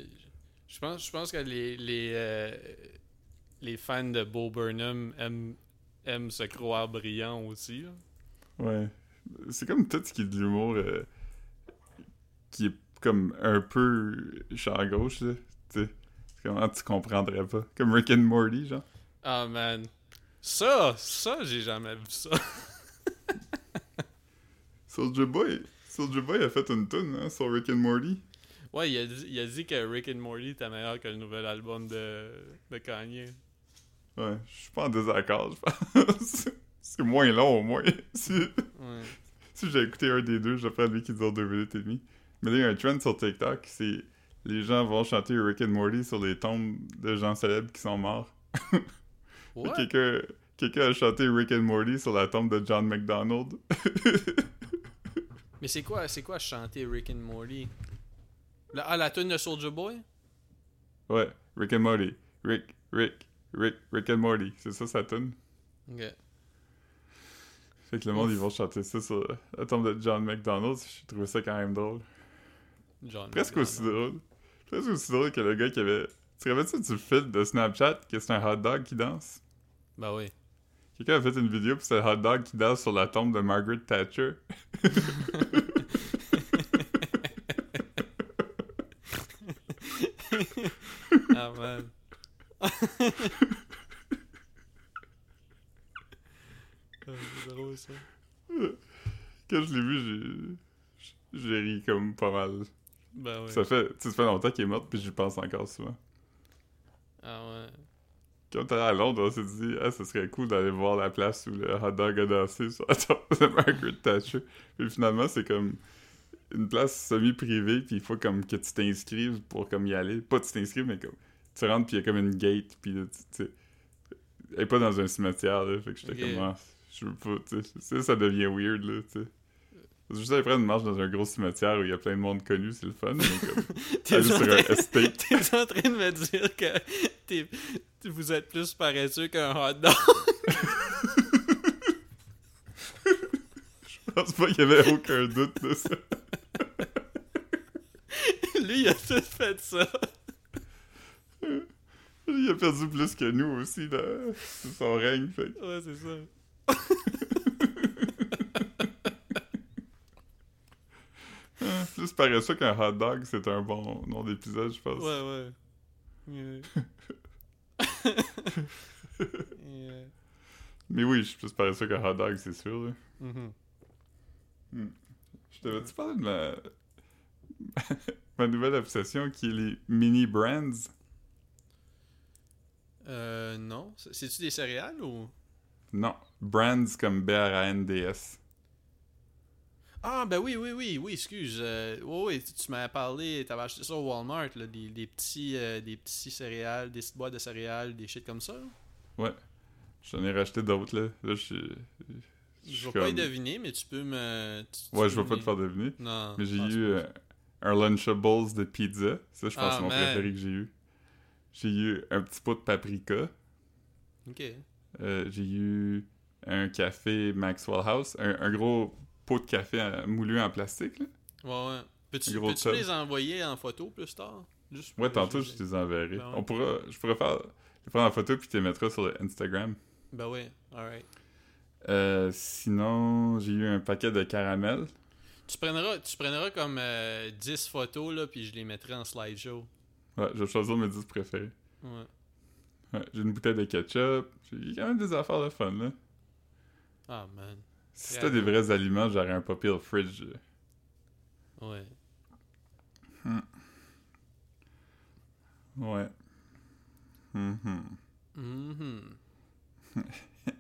je pense, je pense que les, les, euh, les fans de Bo Burnham aiment, aiment se croire brillants aussi. là. Ouais. C'est comme tout ce qui est de l'humour euh, qui est comme un peu champ gauche, là. Tu sais, comment tu comprendrais pas. Comme Rick and Morty, genre. Ah man. Ça, ça, j'ai jamais vu ça. [LAUGHS] Soulja Boy. Soulja Boy a fait une tune hein, sur Rick and Morty. Ouais, il a, dit, il a dit que Rick and Morty était meilleur que le nouvel album de, de Kanye. Ouais, je suis pas en désaccord, je pense. [LAUGHS] C'est moins long au moins. [LAUGHS] Ouais. Si j'ai écouté un des deux, je ferais lui qui dure deux minutes et demie. Mais là, il y a un trend sur TikTok, c'est les gens vont chanter Rick and Morty sur les tombes de gens célèbres qui sont morts. [LAUGHS] Quelqu'un a chanté Rick and Morty sur la tombe de John McDonald. Mais c'est quoi, c'est quoi chanter Rick and Morty? La, ah, la tune de Soulja Boy? ouais, Rick and Morty. Rick, Rick, Rick, Rick and Morty. C'est ça sa tune? Ok. Fait que le monde, ils vont chanter ça sur la tombe de John McDonald. J'ai trouvé ça quand même drôle. John Presque McDonald. aussi drôle. Presque aussi drôle que le gars qui avait. Tu te rappelles-tu du fil de Snapchat que c'est un hot dog qui danse? Ben oui. Quelqu'un a fait une vidéo puis c'est un hot dog qui danse sur la tombe de Margaret Thatcher. [LAUGHS] ah man. [LAUGHS] Ah, c'est drôle ça. Quand je l'ai vu, j'ai j'ai ri comme pas mal. Ben ouais. Ça fait, ça fait longtemps qu'il est mort puis j'y pense encore souvent. Ah ouais. Quand t'es à Londres, on s'est dit, ah, ce serait cool d'aller voir la place où le hot dog a dansé sur la tombe de Margaret Thatcher. Puis finalement, c'est comme une place semi-privée, puis il faut comme que tu t'inscrives pour comme y aller. Pas que tu t'inscrives, mais comme tu rentres, puis il y a comme une gate, puis là, tu sais. Elle est pas dans un cimetière, là. Fait que j'étais Ok. comme, ah, je veux pas, tu sais. Ça, devient weird, là, tu sais. Juste après une marche dans un gros cimetière où il y a plein de monde connu, c'est le fun, [LAUGHS] T'es en train- [LAUGHS] en train de me dire que t'es- vous êtes plus paresseux qu'un hot dog? [LAUGHS] Je pense pas qu'il y avait aucun doute de ça. Lui, il a tout fait ça. Il a perdu plus que nous aussi dans sous son règne, fait Ouais, c'est ça. [LAUGHS] Ah, Plus paresseux qu'un hot dog, c'est un bon nom d'épisode, je pense. Ouais, ouais. [LAUGHS] Yeah. Yeah. Mais oui, je suis plus qu'un hot dog, c'est sûr. Là. Mhm. Je t'avais-tu parlé de ma... [LAUGHS] ma nouvelle obsession qui est les mini brands? Euh, non. C'est- C'est-tu des céréales ou? Non, brands comme B-R-A-N-D-S. Ah, ben oui, oui, oui, oui, excuse. Euh, oui, oui, tu, tu m'avais parlé, t'avais acheté ça au Walmart, là, des, des petits, euh, des petits céréales, des petites boîtes de céréales, des shit comme ça. là. J'en ai racheté d'autres, là. Là, je suis... Je vais pas y deviner, mais tu peux me. tu- tu Ouais, je vais pas te faire deviner. Non. Mais j'ai eu euh, un Lunchables de pizza. Ça, je pense Ah, que c'est mon man. préféré que j'ai eu. J'ai eu un petit pot de paprika. Ok. Euh, j'ai eu un café Maxwell House. Un, un gros pot de café moulu en plastique, là. Ouais, ouais. Peux-tu tub. les envoyer en photo plus tard? Juste Ouais, tantôt, je te les enverrai. Ben ouais. On pourra... Je pourrais faire... les prendre en photo puis te les mettras sur le Instagram. Ben oui, alright. Euh, sinon, j'ai eu un paquet de caramel. Tu prendras, tu prendras comme euh, 10 photos, là, puis je les mettrai en slideshow. Ouais, je vais choisir mes 10 préférés. Ouais. Ouais, j'ai une bouteille de ketchup. J'ai quand même des affaires de fun, là. Ah, man. Si c'était des vrais aliments, j'aurais un pas pire fridge. Ouais. Ouais. Mhm. Mhm. [LAUGHS]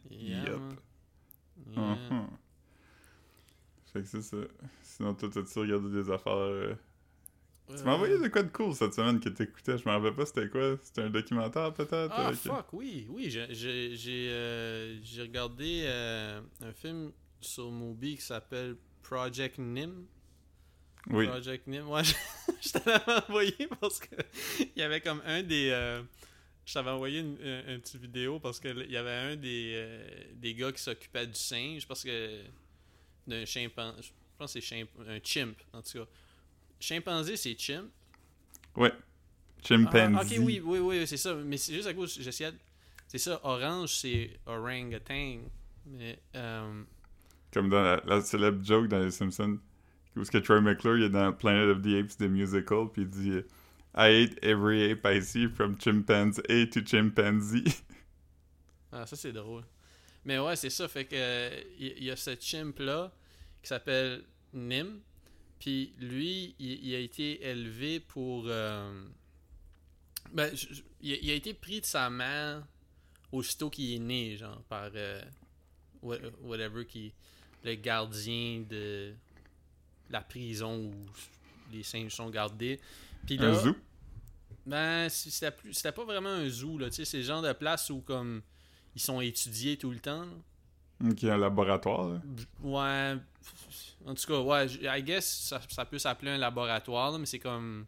yeah, Yup. man. Yeah. Mhm. Fait que c'est ça. Sinon, toi, t'as-tu regardé des affaires... euh, Tu m'as Euh, envoyé de quoi de cool cette semaine que t'écoutais? Je me rappelle pas c'était quoi. C'était un documentaire, peut-être? Ah, avec- fuck, oui, oui. j'ai- euh, regardé euh, un film sur Mubi qui s'appelle Project Nim. Oui. Project Nim. Ouais, [LAUGHS] je, l'avais envoyé parce que il y avait comme un des. euh, je t'avais envoyé une, un, un petit vidéo parce que il y avait un des, euh, des gars qui s'occupait du singe parce que. D'un chimpanzé. Je pense que c'est un chimp, en tout cas. Chimpanzé, c'est chimp. Ouais. Chimpanzee. Ah, ok, oui, oui, oui, c'est ça. Mais c'est juste à cause. J'essayais. de- C'est ça, orange, c'est orangutan. Mais. Euh, Comme dans la, la célèbre joke dans Les Simpsons. Où est-ce que Troy McClure il est dans Planet of the Apes, the musical, puis il dit I ate every ape I see from chimpanzee to chimpanzee. Ah, ça c'est drôle. Mais ouais, c'est ça. Fait que euh, il il y, a ce chimp-là qui s'appelle Nim. Puis lui, il, il a été élevé pour. euh, ben, je- je- il, a, été pris de sa mère aussitôt qu'il est né, genre, par. euh, wha- whatever, qui. Le gardien de la prison où les singes sont gardés. Puis là, Un zoo? ben, c'était plus- c'était pas vraiment un zoo, là. Tu sais, c'est le genre de place où, comme, ils sont étudiés tout le temps. là. Ok, un laboratoire, là. Ouais. En tout cas, ouais, I guess ça, ça peut s'appeler un laboratoire, là, mais c'est comme.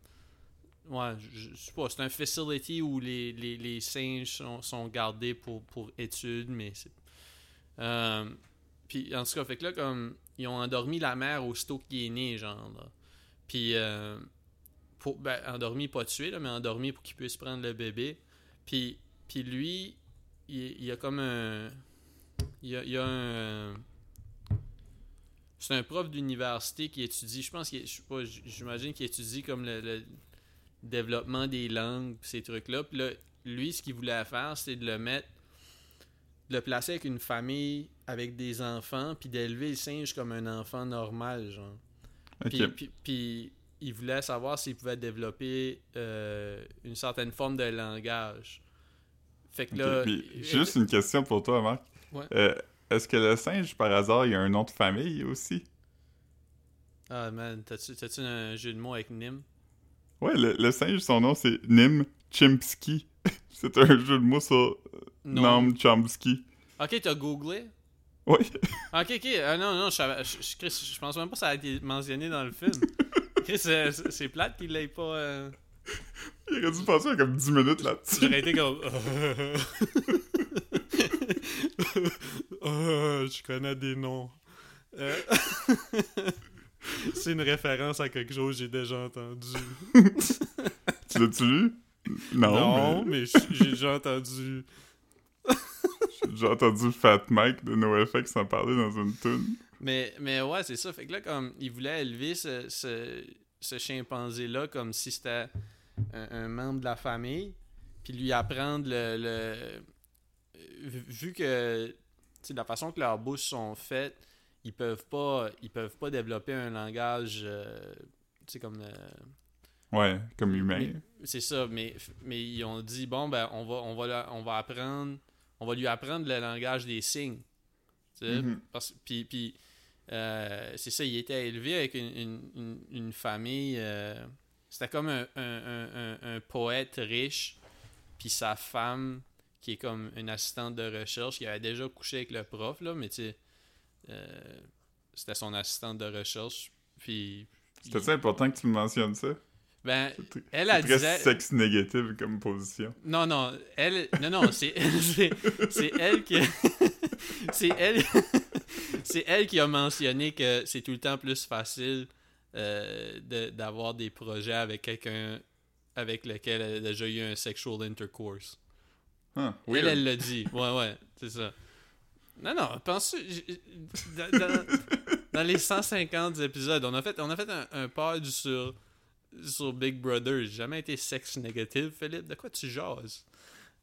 Ouais, je sais pas, c'est un facility où les, les, singes sont, sont gardés pour, pour études, mais c'est. Euh, puis en tout cas, fait que là, comme. Ils ont endormi la mère aussitôt qu'il est né, genre. là. Puis. euh, pour, ben, endormi, pas tué, là, mais endormi pour qu'il puisse prendre le bébé. Puis, lui, il, y a comme un. Il a, il y a un. C'est un prof d'université qui étudie, je pense qu'il, je sais pas, j'imagine qu'il étudie comme le, le développement des langues, ces trucs-là. Puis là, lui, ce qu'il voulait faire, c'est de le mettre, de le placer avec une famille, avec des enfants, puis d'élever le singe comme un enfant normal, genre. Ok. Puis, puis- puis il voulait savoir s'il pouvait développer euh, une certaine forme de langage. Fait que là. puis juste une question pour toi, Marc. Ouais. Euh, Est-ce que le singe, par hasard, il y a un nom de famille aussi? Ah man, t'as-tu un jeu de mots avec Nim? Ouais, le, le singe, son nom, c'est Nim Chimpsky. [LAUGHS] c'est un jeu de mots sur euh, Noam Chomsky. Ok, t'as googlé? Ouais. Ok, ok. Ah non, non, je, savais- je, je- Chris, je pense même pas que ça a été mentionné dans le film. [LAUGHS] Chris, euh, c'est c'est plate qu'il l'ait pas. euh, Il aurait dû passer comme 10 minutes là-dessus. J'aurais été comme. [LAUGHS] [LAUGHS] Oh, je connais des noms. Euh, [LAUGHS] C'est une référence à quelque chose que j'ai déjà entendu. [LAUGHS] Tu l'as-tu lu? Non. Non, mais j'ai déjà entendu. J'ai entendu Fat Mike de NoFX en parler dans une tune. Mais, mais ouais, c'est ça. Fait que là, comme, il voulait élever ce, ce, ce chimpanzé-là comme si c'était un, un membre de la famille, puis lui apprendre le. le- vu- que, de la façon que leurs bouches sont faites, ils peuvent pas, ils peuvent pas développer un langage, euh, comme. euh, Ouais, comme humain. c'est ça, mais, mais ils ont dit bon ben on va on va la- on va apprendre on va lui apprendre le langage des signes. Mhm. parce- puis puis euh, c'est ça, il était élevé avec une, une, une- famille. euh, c'était comme un, un- un- un poète riche, puis sa femme qui est comme une assistante de recherche qui avait déjà couché avec le prof là, mais tu sais, euh, c'était son assistante de recherche. Puis C'était important que tu me mentionnes ça? ben elle a très disait sexe négatif comme position. Non, non, elle. Non, non, c'est [LAUGHS] c'est elle qui. [LAUGHS] c'est elle. [LAUGHS] c'est elle qui a mentionné que c'est tout le temps plus facile euh, de- d'avoir des projets avec quelqu'un avec lequel elle a déjà eu un sexual intercourse. Ah, Elle, weird. elle l'a dit. Ouais, ouais, c'est ça. Non, non, pense dans, dans, dans les 150 épisodes, on a fait, on a fait un, un pod sur, sur Big Brother. J'ai jamais été sexe négatif, Philippe. De quoi tu jases?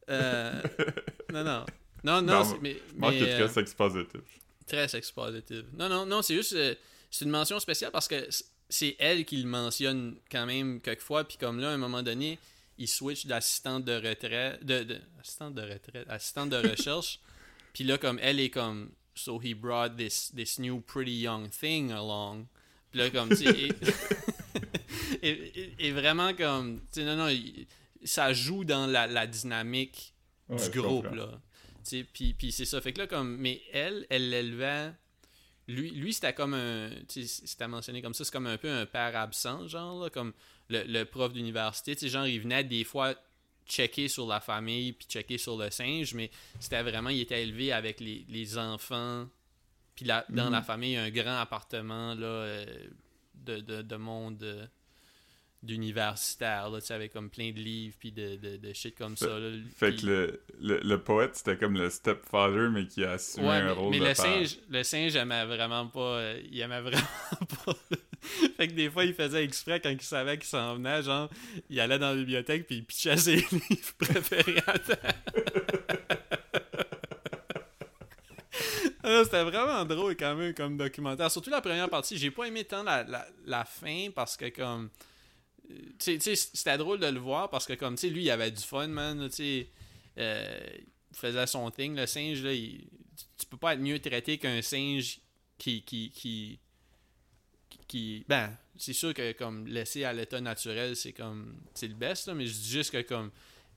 Euh, [LAUGHS] non, non. Non, non, Non, mais, très euh, sexe positif. très sex positive. Non, non, non, c'est juste. euh, c'est une mention spéciale parce que c'est elle qui le mentionne quand même quelquefois. Puis comme là, à un moment donné, il switch d'assistante de retraite. De, de- assistante de retraite. Assistante de recherche. [LAUGHS] puis là, comme elle est comme. So he brought this, this new pretty young thing along. Puis là, comme, tu. [LAUGHS] Et, et- vraiment comme. Tu sais, non, non, il- ça joue dans la, la dynamique Ouais, du groupe, comprends. là. Tu sais, puis, puis c'est ça. Fait que là, comme. Mais elle, elle l'élevait. Lui, lui c'était comme un. Tu sais, c'était mentionné comme ça, c'est comme un peu un père absent, genre, là, comme le, le prof d'université. Tu sais, genre, il venait des fois checker sur la famille, puis checker sur le singe, mais c'était vraiment. Il était élevé avec les, les enfants. Puis la- dans Mhm. la famille, un grand appartement, là, euh, de, de, de monde. D'universitaire, là, tu avec comme plein de livres, puis de, de, de shit comme Fait- ça. là. Fait que le, le, le poète, c'était comme le stepfather, mais qui a assumé Ouais, un mais, rôle mais de le père. singe, le singe aimait vraiment pas. euh, il aimait vraiment [LAUGHS] pas. fait que des fois, il faisait exprès quand il savait qu'il s'en venait, genre, il allait dans la bibliothèque puis il pitchait ses [LAUGHS] livres préférés à terre. [LAUGHS] Ah, C'était vraiment drôle quand même comme documentaire. Surtout la première partie. J'ai pas aimé tant la, la, la fin parce que comme. C'était drôle de le voir parce que comme tu sais, lui il avait du fun, man. là, Tu sais, euh, il faisait son thing. Le singe, là, il- tu, peux pas être mieux traité qu'un singe qui. qui, qui qui ben c'est sûr que comme laissé à l'état naturel c'est comme c'est le best là, mais je dis juste que comme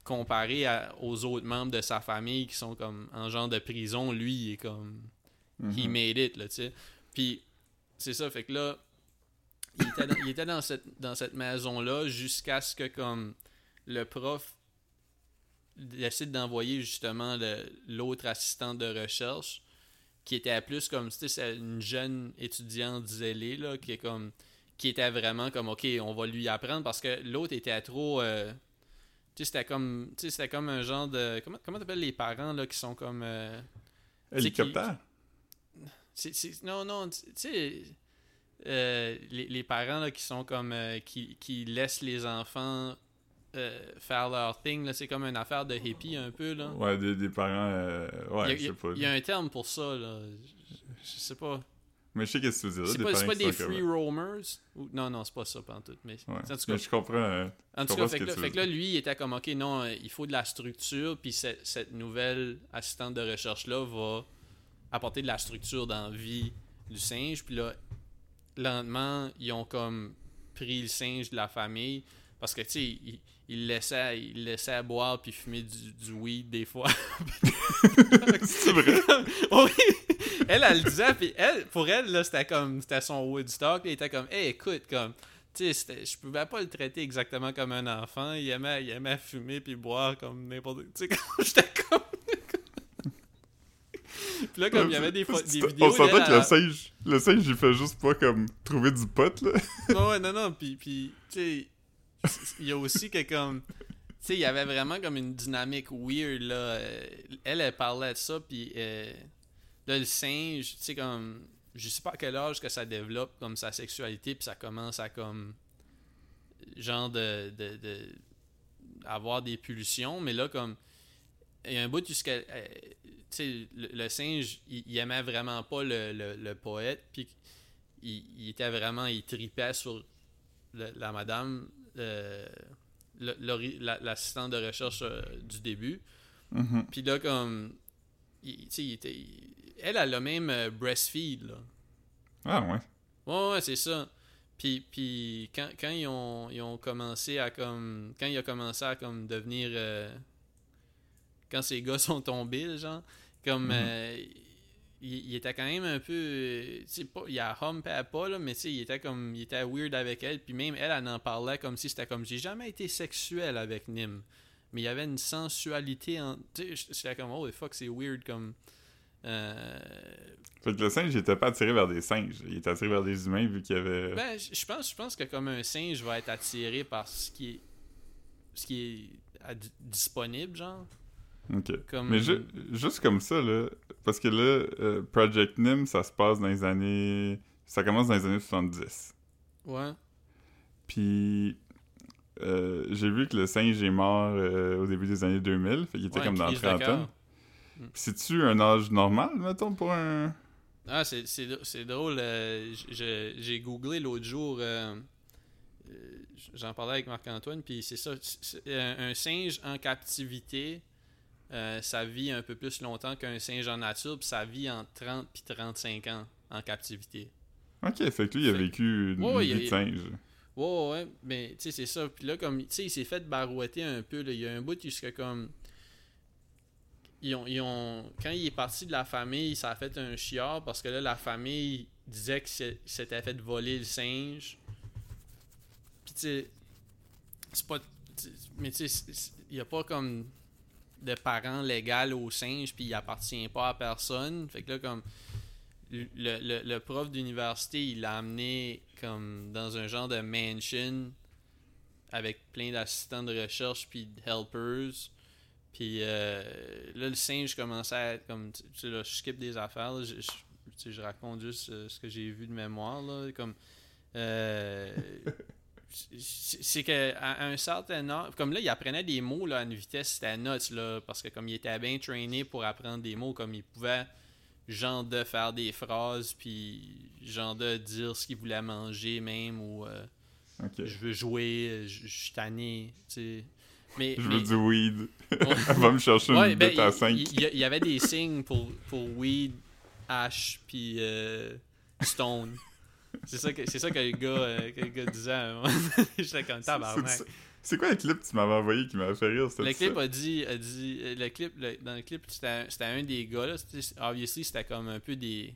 comparé à- aux autres membres de sa famille qui sont comme en genre de prison lui il est comme he Mhm. made it là tu sais puis c'est ça fait que là il était dans, il était dans cette dans cette maison là jusqu'à ce que comme le prof décide d'envoyer justement l'autre assistante de recherche qui était plus comme tu sais c'est une jeune étudiante zélée là qui est comme qui était vraiment comme, ok, on va lui apprendre parce que l'autre était trop. euh, tu sais, c'était comme, tu sais, c'était comme un genre de. Comment comment t'appelles les parents là qui sont comme. euh, qui- Hélicoptère? non, non, tu sais. Euh, les, les parents là, qui sont comme. euh, qui, qui laissent les enfants euh, faire leur thing, là, c'est comme une affaire de hippie un peu, là. Ouais, des, des parents. Ouais, a, je sais pas. il y a un terme pour ça, là. Je, je sais pas. Mais je sais qu'est-ce que tu veux dire. C'est pas, parents pas des free comme- roamers? Ou- non, non, c'est pas ça, pas en tout. Mais, Ouais. en tout cas, Mais je comprends. euh, En tout cas, fait que là, fait que là, lui, il était comme, OK, non, il faut de la structure, puis ce- cette nouvelle assistante de recherche-là va apporter de la structure dans la vie du singe. Puis là, lentement, ils ont comme pris le singe de la famille, parce que, tu sais, ils il il le laissaient boire puis fumer du, du weed des fois. [LAUGHS] C'est vrai? [LAUGHS] oui! Elle, elle le disait, puis elle, pour elle, là, c'était comme, c'était son Woodstock, elle était comme, hey, écoute, comme, tu sais, je pouvais pas le traiter exactement comme un enfant, il aimait, il aimait fumer puis boire comme n'importe Tu sais, [LAUGHS] j'étais comme... puis là, comme, il y avait des, des On vidéos s'entend que le singe, le singe, il fait juste pas comme trouver du pot, là. Ouais, ouais, non, non, puis, puis tu sais, il y a aussi que comme, tu sais, il y avait vraiment comme une dynamique weird, là. Euh, Elle, elle parlait de ça, puis euh, là, le singe, tu sais, comme, je sais pas à quel âge que ça développe comme sa sexualité, puis ça commence à comme, genre de, de, de avoir des pulsions, mais là, comme, y a un bout jusqu'à. euh, tu sais, le, le singe, il, il aimait vraiment pas le, le, le poète, puis il, il était vraiment. Il tripait sur la madame, euh, le- l'ori- la- l'assistante de recherche euh, du début. Mhm. Puis là, comme. il- tu sais, il était. il- elle, elle a même euh, breastfeed, là. Ah, ouais. Ouais, ouais, c'est ça. Puis, puis quand, quand ils, ont, ils ont commencé à comme. Quand il a commencé à comme devenir. Euh, quand ces gars sont tombés, genre, comme. Mhm. euh, il, il était quand même un peu. euh, pas, il a humpé pas, là, mais tu sais, il était comme. Il était weird avec elle. Puis même elle, elle en parlait comme si c'était comme. J'ai jamais été sexuel avec Nim. Mais il y avait une sensualité en. Tu sais, j'étais comme. Oh, fuck, c'est weird comme. Euh, Fait que le singe, il était pas attiré vers des singes. Il était attiré vers des humains vu qu'il y avait. Ben, je pense, je pense que comme un singe va être attiré par ce qui est, ce qui est à- disponible, genre. Comme... Mais ju- juste comme ça, là. Parce que là, euh, Project Nim, ça se passe dans les années. Ça commence dans les années 70. Ouais. Puis. euh, j'ai vu que le singe est mort euh, au début des années 2000. Fait qu'il était Ouais, comme dans la trentaine. C'est-tu un âge normal, mettons, pour un. Ah, c'est, drôle. j'ai googlé l'autre jour. j'en parlais avec Marc-Antoine, puis c'est ça. un singe en captivité, euh, ça vit un peu plus longtemps qu'un singe en nature, puis ça vit entre 30 puis 35 ans en captivité. Ok, fait que lui, il a Fait- vécu une Ouais, vie de singe. Ouais, ouais, ouais, mais tu sais, c'est ça. Puis là, comme, tu sais, il s'est fait barouetter un peu. Là. Il y a un bout jusqu'à comme. Ils ont, ils ont, quand il est parti de la famille, ça a fait un chiard parce que là, la famille disait que s'était fait voler le singe. Puis tu sais, c'est pas. Mais tu sais, il n'y a pas comme de parents légal au singe, puis il appartient pas à personne. Fait que là, comme le, le, prof d'université, il l'a amené comme dans un genre de mansion avec plein d'assistants de recherche puis de helpers. Puis euh, là, le singe commençait à être comme. Tu sais, là, je skip des affaires. je, je raconte juste euh, ce que j'ai vu de mémoire. Là, comme. euh, [LAUGHS] c'est c'est que à un certain âge, comme là, il apprenait des mots là, à une vitesse, c'était nuts, là, parce que comme il était bien traîné pour apprendre des mots, comme il pouvait genre de faire des phrases, puis genre de dire ce qu'il voulait manger même, ou euh, je veux jouer, je je suis tanné, tu sais. Mais, Je mais- veux du weed. Elle [LAUGHS] va me chercher une ben, bête à il- 5. Il y, avait des signes pour, pour weed, hash, puis euh, stone. C'est ça, que, ça que le gars, euh, que le gars disait. à un moment. [LAUGHS] J'étais comme tabarnak. C'est quoi le clip que tu m'avais envoyé qui m'avait fait rire? Le ça? clip a dit, a dit euh, le clip, le- dans le clip, c'était un, des gars, là, obviously, c'était comme un peu des,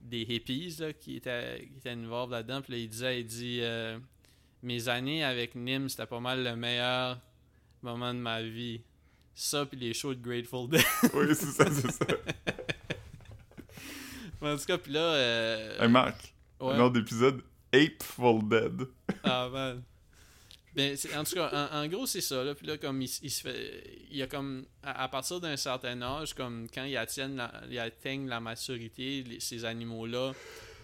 des hippies, là, qui étaient, qui étaient là-dedans, puis là, il disait, il dit, euh, mes années avec Nim, c'était pas mal le meilleur moment de ma vie. Ça, puis les shows de Grateful Dead. [LAUGHS] Oui, c'est ça, c'est ça. [LAUGHS] en tout cas, puis là, euh, Hey Marc, ouais. un autre épisode. Apeful Dead. Ah, man. Ben, en tout cas, en, en gros, c'est ça. Là. Puis là, comme il, se fait. Il y a comme. À, à partir d'un certain âge, comme quand ils atteignent la, ils atteignent la maturité, les- ces animaux-là,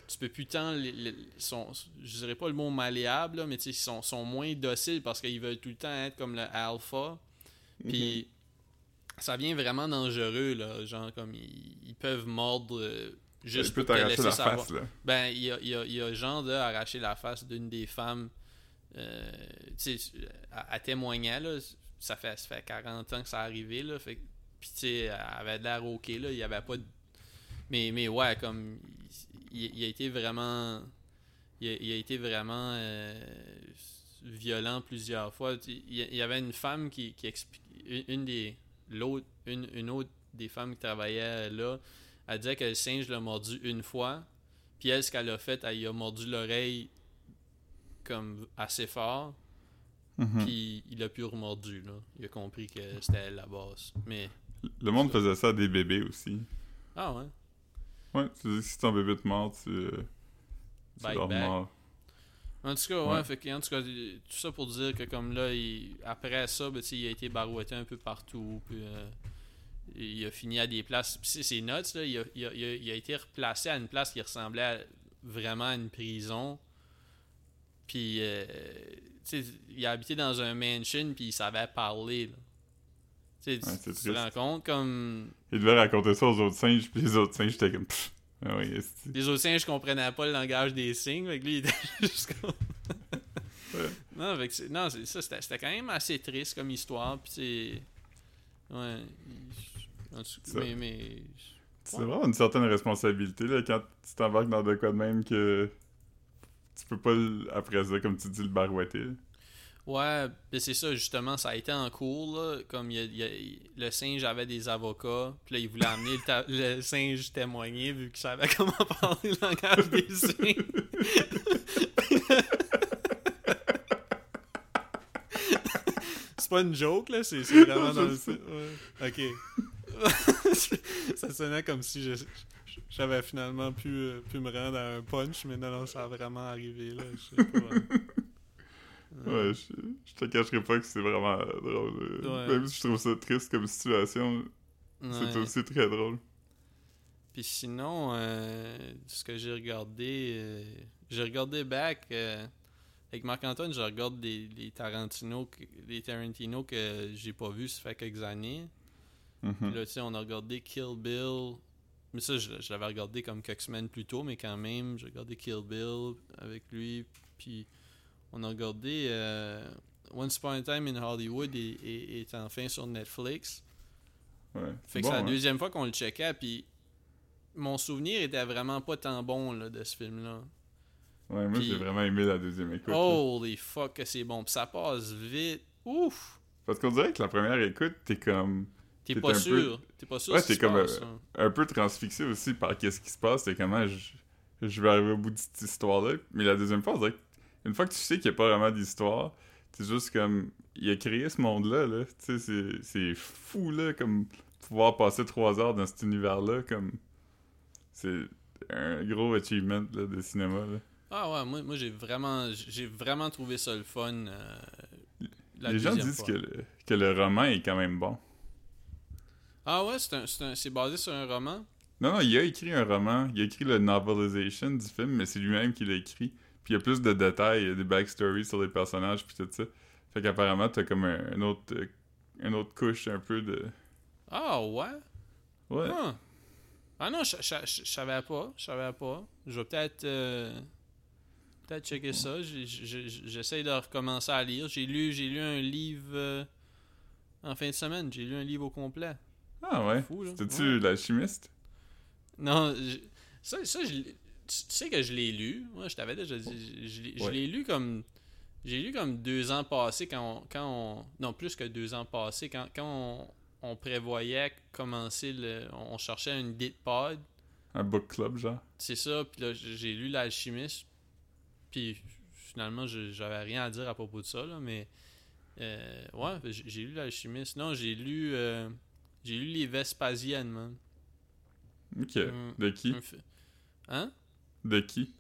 tu peux plus tant. Les, les- sont, je dirais pas le mot malléable, là, mais tu sais, ils sont, sont moins dociles parce qu'ils veulent tout le temps être comme le alpha. Puis ça devient vraiment dangereux, là. Genre, comme ils, ils peuvent mordre. Juste pour te t'arracher la savoir. face, là. Ben, il y a, il y a, il y a genre de arracher la face d'une des femmes. Euh, tu sais, à, à témoignant, là, ça fait, ça fait 40 ans que ça arrivé, là. Fait, puis, tu sais, elle avait l'air ok, là. Il y avait pas de. Mais, mais ouais, comme. Il, il a été vraiment. Il a, il a été vraiment euh, violent plusieurs fois. Il y, il avait une femme qui, qui explique. Une, une des. L'autre. Une, une autre des femmes qui travaillait là. Elle disait que le singe l'a mordu une fois. Puis elle, ce qu'elle a fait, elle y a mordu l'oreille comme assez fort. Mhm. Puis il a plus remordu, là. Il a compris que c'était elle la base. Mais. Le monde faisait ça à des bébés aussi. Ah ouais. Ouais, tu dis que si ton bébé te mord, tu, euh, tu leur mords. En tout cas, ouais, Ouais. fait que, en tout cas, tout ça pour dire que comme là, il- après ça, ben, il a été barouetté un peu partout. Puis, euh, il a fini à des places. C'est- nuts, là. Il a, il, a, il a- il a été replacé à une place qui ressemblait à- vraiment à une prison. Puis, euh, il a habité dans un mansion, puis il savait parler, Ouais, c'est tu te rends compte comme. Il devait raconter ça aux autres singes, puis les autres singes, j'étais comme... Pff, ah oui. Les autres singes comprenaient pas le langage des signes, fait que lui, il était [LAUGHS] juste comme... Ouais. Non, fait que non, c'est ça, c'était c'était quand même assez triste comme histoire, puis c'est... Ouais, mais, mais... C'est vraiment une certaine responsabilité, là, quand tu t'embarques dans de quoi de même que... Tu peux pas, après ça, comme tu dis, le barouetter. Ouais, ben c'est ça, justement, ça a été en cours, là, comme il il le singe avait des avocats, puis là, il voulait amener le, [LAUGHS] singe témoigner, vu qu'il savait [LAUGHS] comment parler le langage des [LAUGHS] signes. c'est pas une joke, là, c'est vraiment dans le... Ouais. Ok. [LAUGHS] ça sonnait comme si j'avais finalement pu, euh, pu me rendre à un punch, mais non, non, ça a vraiment arrivé, là, je sais pas. [LAUGHS] Ouais, je, je te cacherai pas que c'est vraiment drôle. euh. Ouais. Même si je trouve ça triste comme situation, c'est aussi très drôle. Puis sinon, euh, ce que j'ai regardé, euh, j'ai regardé back euh, avec Marc-Antoine, je regarde des, des Tarantino, que- des Tarantino que j'ai pas vu ça fait quelques années. Mhm. Puis là, tu sais, on a regardé Kill Bill. Mais ça, je, je l'avais regardé comme quelques semaines plus tôt, mais quand même, j'ai regardé Kill Bill avec lui. Puis on a regardé euh, Once Upon a Time in Hollywood et, et- est enfin sur Netflix. Ouais. Fait que Bon, c'est la hein. deuxième fois qu'on le checkait, puis mon souvenir était vraiment pas tant bon là, de ce film-là. Ouais, moi j'ai vraiment aimé la deuxième écoute. là. Holy fuck que c'est bon, puis ça passe vite. Ouf! Parce qu'on dirait que la première écoute, t'es comme T'es pas un sûr. T'es pas sûr Ouais, ce t'es comme, passe, euh, hein. un peu transfixé aussi par qu'est-ce qui se passe. T'es comment je, je vais arriver au bout de cette histoire-là. Mais la deuxième fois, une fois que tu sais qu'il n'y a pas vraiment d'histoire, t'es juste comme. Il a créé ce monde-là, là. Tu sais, c'est- fou, là, comme pouvoir passer trois heures dans cet univers-là, comme. C'est un gros achievement là, de cinéma, là. Ah ouais, moi, moi j'ai vraiment j'ai vraiment trouvé ça le fun. euh, la Les gens disent fois. que le, que le roman est quand même bon. Ah ouais, c'est un- un- basé sur un roman? Non, non, il a écrit un roman, il a écrit le novelization du film, mais c'est lui-même qui l'a écrit. Puis il y a plus de détails, il y a des backstories sur les personnages, puis tout ça. Fait qu'apparemment, t'as comme un, un autre, euh, une autre couche un peu de. Ah ouais? Ouais. Ah, Ah non, je savais pas. Je savais pas. Je vais peut-être euh, peut-être checker ça. J'essaie de recommencer à lire. J'ai lu, j'ai lu un livre euh, en fin de semaine. J'ai lu un livre au complet. Ah ouais? C'était-tu Ouais. l'alchimiste Non, je- ça, ça je tu sais que je l'ai lu. Moi, je t'avais déjà dit. Je, je l'ai- je Ouais. l'ai lu comme. J'ai lu comme deux ans passés quand on, quand on. Non, plus que deux ans passés, quand, quand on, on prévoyait commencer le. On cherchait une de pod. Un book club, genre? C'est ça, puis là, j'ai lu L'Alchimiste, puis finalement, j'avais rien à dire à propos de ça, là, mais euh, ouais, j'ai j'ai lu L'Alchimiste. Non, j'ai lu euh, j'ai lu Les Vespasiennes, man. Ok. De qui? Hein? De qui?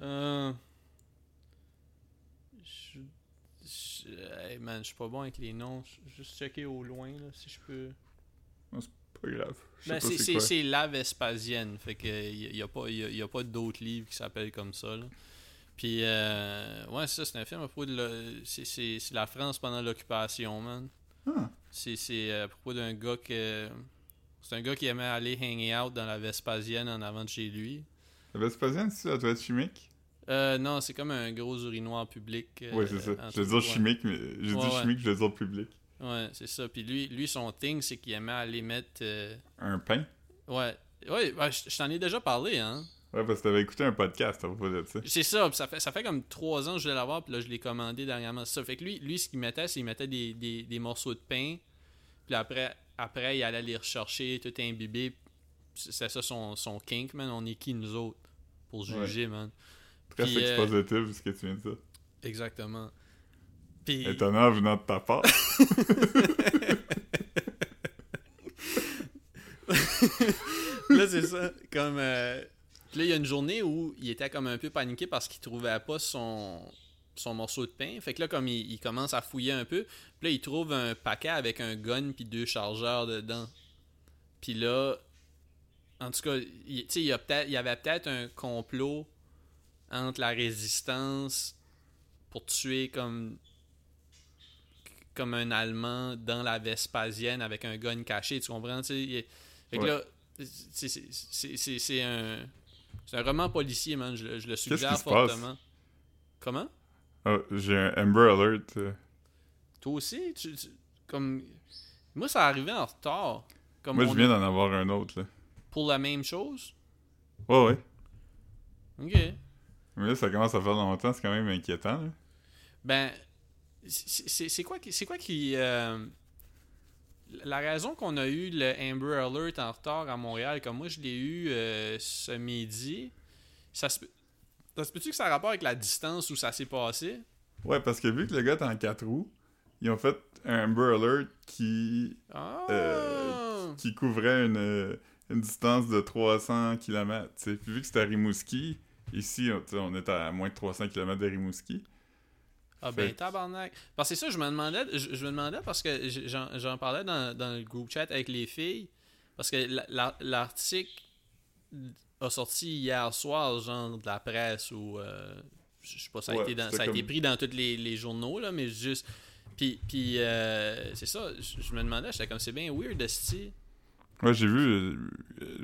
Euh, je- hey, man, je suis pas bon avec les noms. Je- Juste checker au loin, là, si je peux. Pas grave. Je sais Ben, pas c'est- c'est c'est c'est la Vespasienne. Fait que y, y a pas, y a- y a pas d'autres livres qui s'appellent comme ça. Là. Puis, euh, ouais, c'est ça, c'est un film à propos de. la- c'est- C'est c'est la France pendant l'occupation, man. Ah, C'est euh, à propos d'un gars que. C'est un gars qui aimait aller hanging out dans la Vespasienne en avant de chez lui. la Vespasienne, c'est la toilette chimique? Euh, non, c'est comme un gros urinoir public. euh, ouais, c'est ça. Je veux dire chimique, mais Ouais, dit ouais. chimique, je veux dire public. Ouais, c'est ça. Puis lui, lui, son thing, c'est qu'il aimait aller mettre. euh, Un pain? Ouais. Ouais, je je t'en ai déjà parlé, hein. Ouais, parce que t'avais écouté un podcast à propos de ça. C'est ça, ça fait, ça fait comme trois ans que je voulais l'avoir, puis là je l'ai commandé dernièrement. Ça fait que lui, lui ce qu'il mettait, c'est qu'il mettait des, des, des morceaux de pain, puis après, après il allait les rechercher, tout imbibé. C'est ça son, son kink, man. On est qui nous autres pour juger, man? Très Puis, euh, positif, ce que tu viens de dire. Exactement. Puis. Étonnant venant de ta part. [LAUGHS] [LAUGHS] là, c'est ça. Comme. euh, puis là, il y a une journée où il était comme un peu paniqué parce qu'il trouvait pas son, son morceau de pain. Fait que là, comme il, il commence à fouiller un peu, puis là, il trouve un paquet avec un gun puis deux chargeurs dedans. Puis là, en tout cas, il, tu sais, il y, a peut-être- il y avait peut-être un complot entre la résistance pour tuer comme comme un Allemand dans la Vespasienne avec un gun caché, tu comprends? Fait que Ouais. là, c'est un, c'est un roman policier, man. Je, le- je le qui suggère passe? fortement. Comment? Ah, j'ai un Amber Alert. euh. Toi aussi? Tu- tu- comme... Moi, ça arrivait en retard. Comme Moi, je viens d'en avoir un autre, là. Pour la même chose? Ouais, ouais. Ok. Mais là, ça commence à faire longtemps, c'est quand même inquiétant, là. Ben, c'est quoi quoi qui. euh, la raison qu'on a eu le Amber Alert en retard à Montréal, comme moi je l'ai eu euh, ce midi, ça se, ça se peut-tu que ça a rapport avec la distance où ça s'est passé? Ouais, parce que vu que le gars est en 4 roues, ils ont fait un Amber Alert qui, Ah! Euh, qui couvrait une, euh, une distance de 300 km. Puis vu que c'était à Rimouski, ici, on, on est à moins de 300 km de Rimouski. Ah ben tabarnak. Parce que c'est ça, je me demandais, je, je me demandais parce que j'en parlais dans, dans le groupe chat avec les filles. Parce que la- la- l'article a sorti hier soir, genre de la presse ou euh, je sais pas, ça a, Ouais, été, dans- ça a été pris dans tous les, les journaux, là, mais juste. Puis, puis euh, c'est ça, je, je me demandais, j'étais comme c'est bien weird, esti. Ouais, j'ai vu, euh,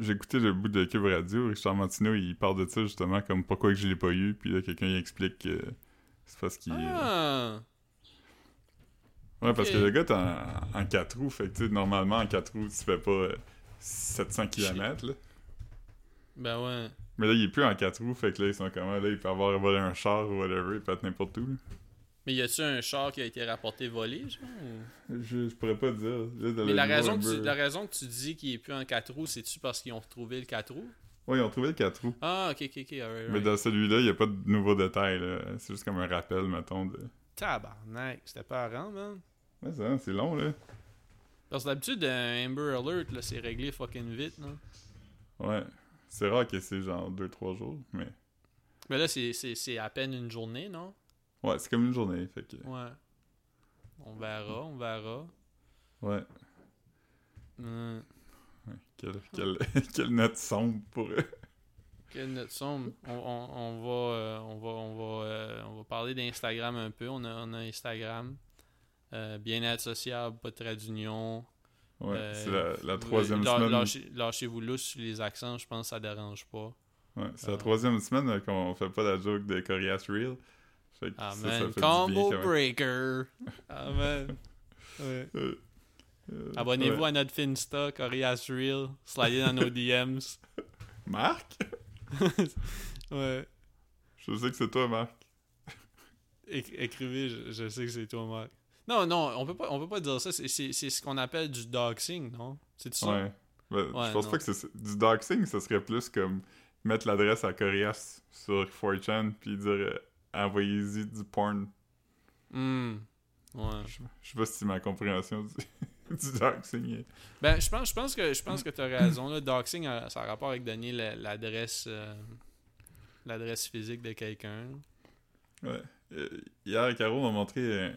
j'ai écouté le bout de Cube Radio, Richard Martineau, il parle de ça justement, comme pourquoi que je l'ai pas eu, puis là, quelqu'un il explique que c'est parce qu'il... euh, Ah! Ouais, parce que le gars t'es en, en 4 roues, fait que normalement, en 4 roues, tu fais pas euh, 700 km, là. Ben ouais. Mais là, il est plus en 4 roues, fait que là, ils sont comment, là, il peut avoir volé un char ou whatever, il peut être n'importe où, là. Mais y a-tu un char qui a été rapporté volé, genre? ou- Je, je pourrais pas dire. Là, Mais la raison, que tu, la raison que tu dis qu'il est plus en 4 roues, c'est-tu parce qu'ils ont retrouvé le 4 roues? Ouais, ils ont trouvé le 4 roues. Ah, ok, ok, ok, Mais dans celui-là, il n'y a pas de nouveaux détails. C'est juste comme un rappel, mettons. De... Tabarnak, c'était pas rare, man. Ouais, c'est c'est long, là. Parce que d'habitude, un Amber Alert, là, c'est réglé fucking vite, non? Ouais. C'est rare que c'est genre 2-3 jours, mais... Mais là, c'est- c'est c'est à peine une journée, non? Ouais, c'est comme une journée, fait que... Ouais. On verra, on verra. Ouais. Hmm. Quelle, quelle, [LAUGHS] quelle note sombre pour... Quelle note sombre. On, on, on va, euh, on va, on va, euh, on va parler d'Instagram un peu. On a, on a Instagram. Euh, Bien-être sociable, pas de trait d'union. Ouais, c'est la, la troisième semaine... lâchez- Lâchez-vous lousse sur les accents, je pense que ça dérange pas. Ouais, c'est la troisième semaine qu'on fait pas la joke de Corias Real. Fait que ça, ça man, fait du bien combo breaker. Man. [LAUGHS] Ouais. Euh, Abonnez-vous ouais. à notre Finsta, Corias Real. Slidez dans nos DMs. [LAUGHS] Marc? [LAUGHS] Ouais. Je sais que c'est toi, Marc. Éc- écrivez, je, je sais que c'est toi, Marc. Non, non, on peut pas, on peut pas dire ça. C'est- ce qu'on appelle du doxing, non? C'est ça? Ouais. Ben, Ouais, je pense non. pas que c'est du doxing, ça serait plus comme mettre l'adresse à Corias sur 4chan puis dire euh, envoyez-y du porn. Hmm. Ouais. Je, je sais pas si ma compréhension du, [LAUGHS] du doxing est. Ben, je pense, je pense que je pense que t'as raison. Là. Doxing, euh, ça a rapport avec donner la- l'adresse euh, l'adresse physique de quelqu'un. Ouais. euh, hier, Caro m'a montré un-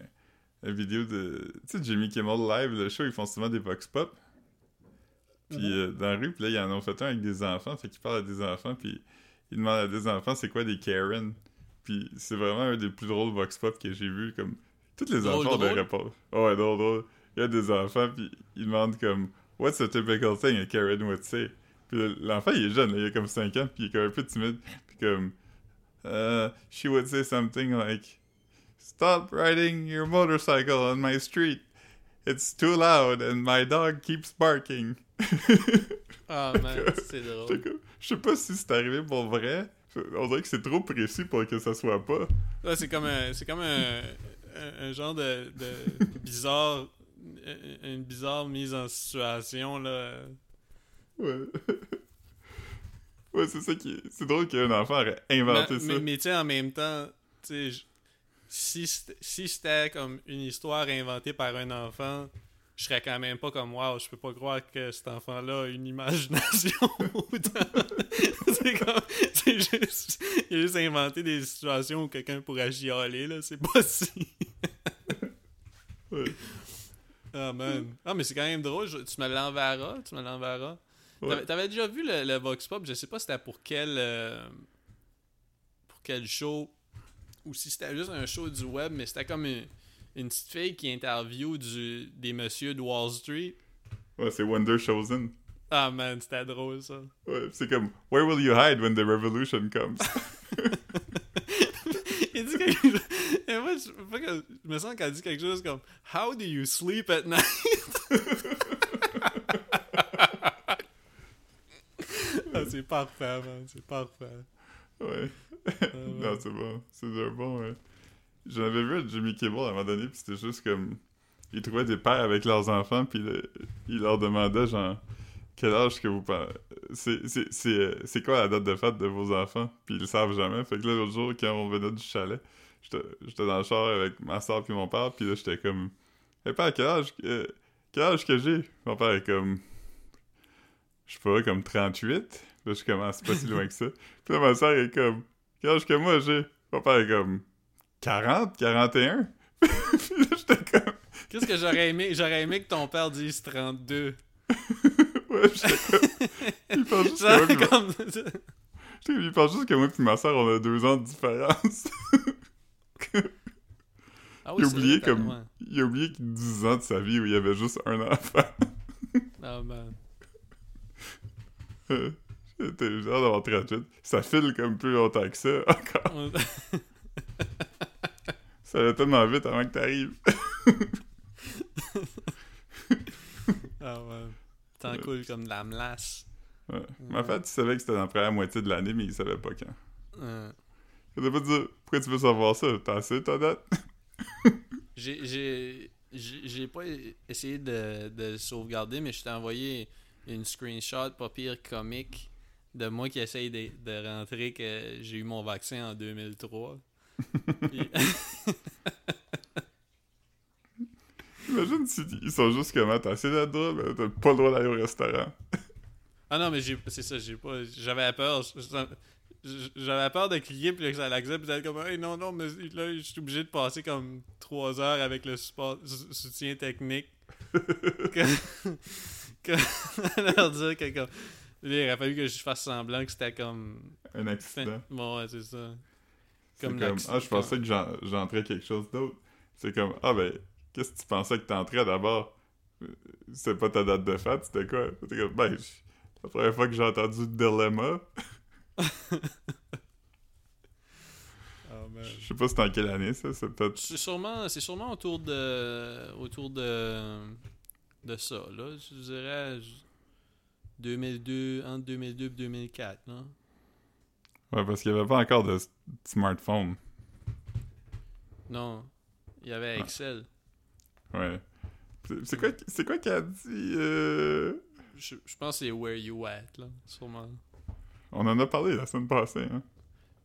une vidéo de. Tu sais, Jimmy Kimmel Live, le show, ils font souvent des vox pop. Puis Mhm. euh, dans la rue, puis là, ils en ont fait un avec des enfants, fait qu'ils parlent à des enfants, puis ils demandent à des enfants c'est quoi des Karen? Puis c'est vraiment un des plus drôles vox pop que j'ai vu, comme. Tous les Drôle, enfants drôle? réponses. Oh, ouais, drôle, drôle. Il y a des enfants, puis ils demandent comme What's a typical thing a Karen would say? Puis l'enfant, il est jeune, là, il a comme 5 ans, puis il est comme un peu timide, puis comme. Uh, she would say something like, Stop riding your motorcycle on my street. It's too loud and my dog keeps barking. [LAUGHS] Ah, man, c'est drôle. Je sais pas si c'est arrivé pour vrai. On dirait que c'est trop précis pour que ça soit pas. Là, c'est comme un, c'est comme un, un, un genre de, de [LAUGHS] bizarre, une bizarre mise en situation, là. Ouais. ouais, c'est ça qui est... C'est drôle qu'un enfant aurait inventé mais, ça. mais, mais tu sais, en même temps, tu sais, si c'était si c'était comme une histoire inventée par un enfant, je serais quand même pas comme wow, je peux pas croire que cet enfant-là a une imagination [LAUGHS] autant. C'est comme [LAUGHS] c'est juste il a juste inventé des situations où quelqu'un pourrait chialer là, c'est pas si. Ouais. Ah man. Ah mais c'est quand même drôle, je- tu me l'enverras, tu me l'enverras. Ouais. T'avais- T'avais déjà vu le, le Vox Pop, je sais pas c'était pour quel euh, pour quel show ou si c'était juste un show du web, mais c'était comme une, une petite fille qui interview du, des messieurs de Wall Street. Ouais, c'est Wonder Chosen. Ah man, c'était drôle ça. Ouais, c'est comme Where will you hide when the revolution comes? [LAUGHS] Il dit quelque chose. Et moi, je, pas que- je me sens qu'elle dit quelque chose comme How do you sleep at night? [LAUGHS] ah, c'est parfait, man, c'est parfait. ouais. Ah, non, c'est bon. C'est un bon. ouais. J'en avais vu à Jimmy Kimmel à un moment donné, puis c'était juste comme. Ils trouvaient des pères avec leurs enfants, puis le- ils leur demandaient, genre, quel âge que vous pensez. C'est, euh, c'est quoi la date de fête de vos enfants? Puis ils le savent jamais. Fait que là, l'autre jour, quand on venait du chalet, j'étais, dans le char avec ma soeur puis mon père, puis là, j'étais comme. Hé, père, quel âge, que- quel âge que j'ai? Mon père est comme. Je sais pas, comme 38. Là, je commence pas si loin que ça. [LAUGHS] Puis là, ma soeur est comme. Quel âge que moi j'ai? Mon père est comme 40, 41. [LAUGHS] Puis là, j'étais comme. Qu'est-ce que j'aurais aimé? J'aurais aimé que ton père dise 32. [LAUGHS] Ouais, j'étais. [LAUGHS] Il pense juste que moi, comme... j'étais- il pense juste que moi et ma soeur, on a deux ans de différence. Ah il a oublié vrai, comme. ouais. Il a oublié qu'il y a 10 ans de sa vie où il y avait juste un enfant. Ah, man. Euh, J'étais j'ai hâte d'avoir 38. Ça file comme plus longtemps que ça encore. Ça allait tellement vite avant que t'arrives. [LAUGHS] ah, ouais. Ouais. cool comme de la melasse. Ouais. Ma fête, tu savais que c'était dans la première moitié de l'année, mais il savait pas quand. Il t'a pas dit pourquoi tu veux savoir ça? T'as assez ta date? [LAUGHS] J'ai- J'ai pas essayé de, de le sauvegarder, mais je t'ai envoyé une screenshot pas pire comique de moi qui essaye de, de rentrer que j'ai eu mon vaccin en 2003. Puis- [LAUGHS] [LAUGHS] Imagine si ils sont juste comme Ah, t'as assez d'être drôle, mais t'as pas le droit d'aller au restaurant. [LAUGHS] ah non, mais j'ai- c'est ça, j'ai pas. J'avais peur. J'avais peur de cliquer puis que ça l'accepte puis d'être comme hey, non non mais là je suis obligé de passer comme 3 heures avec le support, sou- soutien technique [LAUGHS] que, que [LAUGHS] leur dire que comme il aurait fallu que je fasse semblant que c'était comme Un accident. bon ouais c'est ça comme comme, ah, je pensais que j'en- j'entrais quelque chose d'autre. C'est comme, ah ben, qu'est-ce que tu pensais que t'entrais d'abord? C'était pas ta date de fête, c'était quoi? C'était comme, ben, la première fois que j'ai entendu Dilemma, [LAUGHS] Ah, je sais pas c'est en quelle année ça, c'est peut-être. c'est sûrement c'est sûrement autour de autour de de ça là je dirais je- 2002 entre 2002 et 2004 là Ouais, parce qu'il y avait pas encore de smartphone. non il y avait Ah. Excel Ouais. C'est- quoi, c'est quoi qu'elle a dit? euh, Je, je pense que c'est Where You At, là, sûrement. On en a parlé la semaine passée, hein?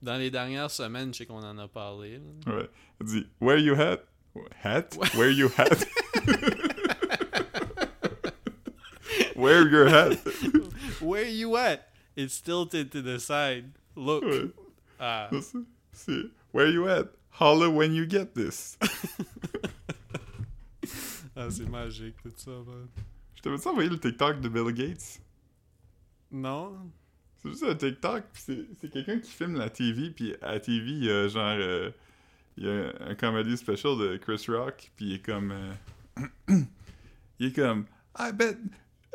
Dans les dernières semaines, je sais qu'on en a parlé. là. Ouais. Elle dit, Where you hat? Hat? [LAUGHS] Where you hat? [LAUGHS] Where your hat? [LAUGHS] Where You At? It's tilted to the side. Look. Ouais. Ah, C'est- Where you at? Holla when you get this. Ah, c'est magique, tout ça, man. Je t'avais envoyé le TikTok de Bill Gates? Non? C'est juste un TikTok, pis c'est, c'est quelqu'un qui filme la TV, puis à la TV, il y a genre... euh, il y a un comedy special de Chris Rock, puis il est comme... euh, [CLEARS THROAT] il est comme... I bet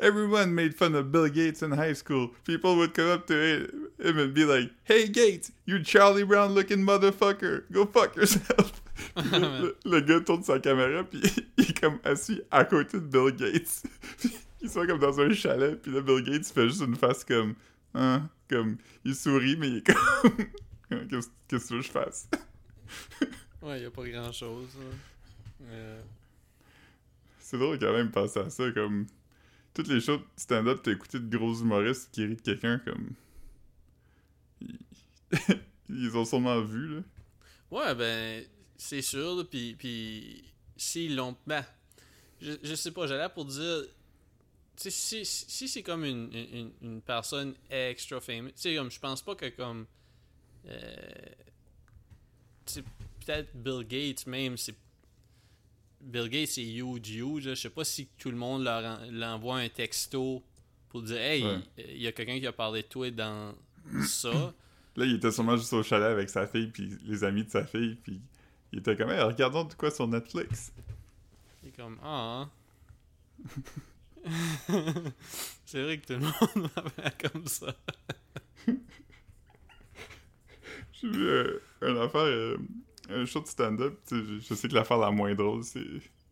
everyone made fun of Bill Gates in high school. People would come up to him and be like, Hey Gates, you Charlie Brown looking motherfucker, go fuck yourself. [LAUGHS] Puis le, le gars tourne sa caméra, puis [LAUGHS] il est comme assis à côté de Bill Gates. [LAUGHS] Ils sont comme dans un chalet, puis là, Bill Gates fait juste une face comme... Hein, comme... Il sourit, mais il est comme... [LAUGHS] Qu'est-ce que tu veux que je fasse? Ouais, y a pas grand chose. Euh... C'est drôle quand même penser à ça, comme... Toutes les shows de stand-up, t'as écouté de gros humoristes qui rient de quelqu'un, comme... Ils... Ils ont sûrement vu, là. Ouais, ben, c'est sûr, puis, puis s'ils l'ont... Ben, je, je sais pas, j'allais pour dire... Si, si, si c'est comme une, une, une personne extra famous, tu sais, comme, je pense pas que comme... Euh, peut-être Bill Gates même, c'est... Bill Gates, c'est huge, huge. Je sais pas si tout le monde leur en- l'envoie un texto pour dire « Hey, Ouais. il y a quelqu'un qui a parlé de toi dans ça. » Là, il était sûrement juste au chalet avec sa fille, puis les amis de sa fille, puis il était comme, hey, regardons de quoi sur Netflix. Il est comme Ah. [LAUGHS] c'est vrai que tout le monde [LAUGHS] m'appelle comme ça. [LAUGHS] J'ai vu euh, une affaire, euh, un show de stand-up, je, je sais que l'affaire la moins drôle, c'est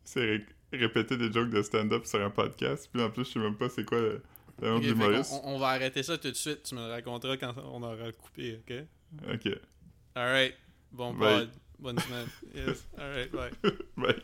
c'est ré- répéter des jokes de stand-up sur un podcast, puis en plus, je sais même pas c'est quoi le, le nom Ok, de fait l'humoriste. qu'on- on, on va arrêter ça tout de suite. Tu me le raconteras quand on aura coupé, ok? Ok, Alright. Bon Bye. pod. Bonne semaine. Yes. Alright, bye. [LAUGHS] bye.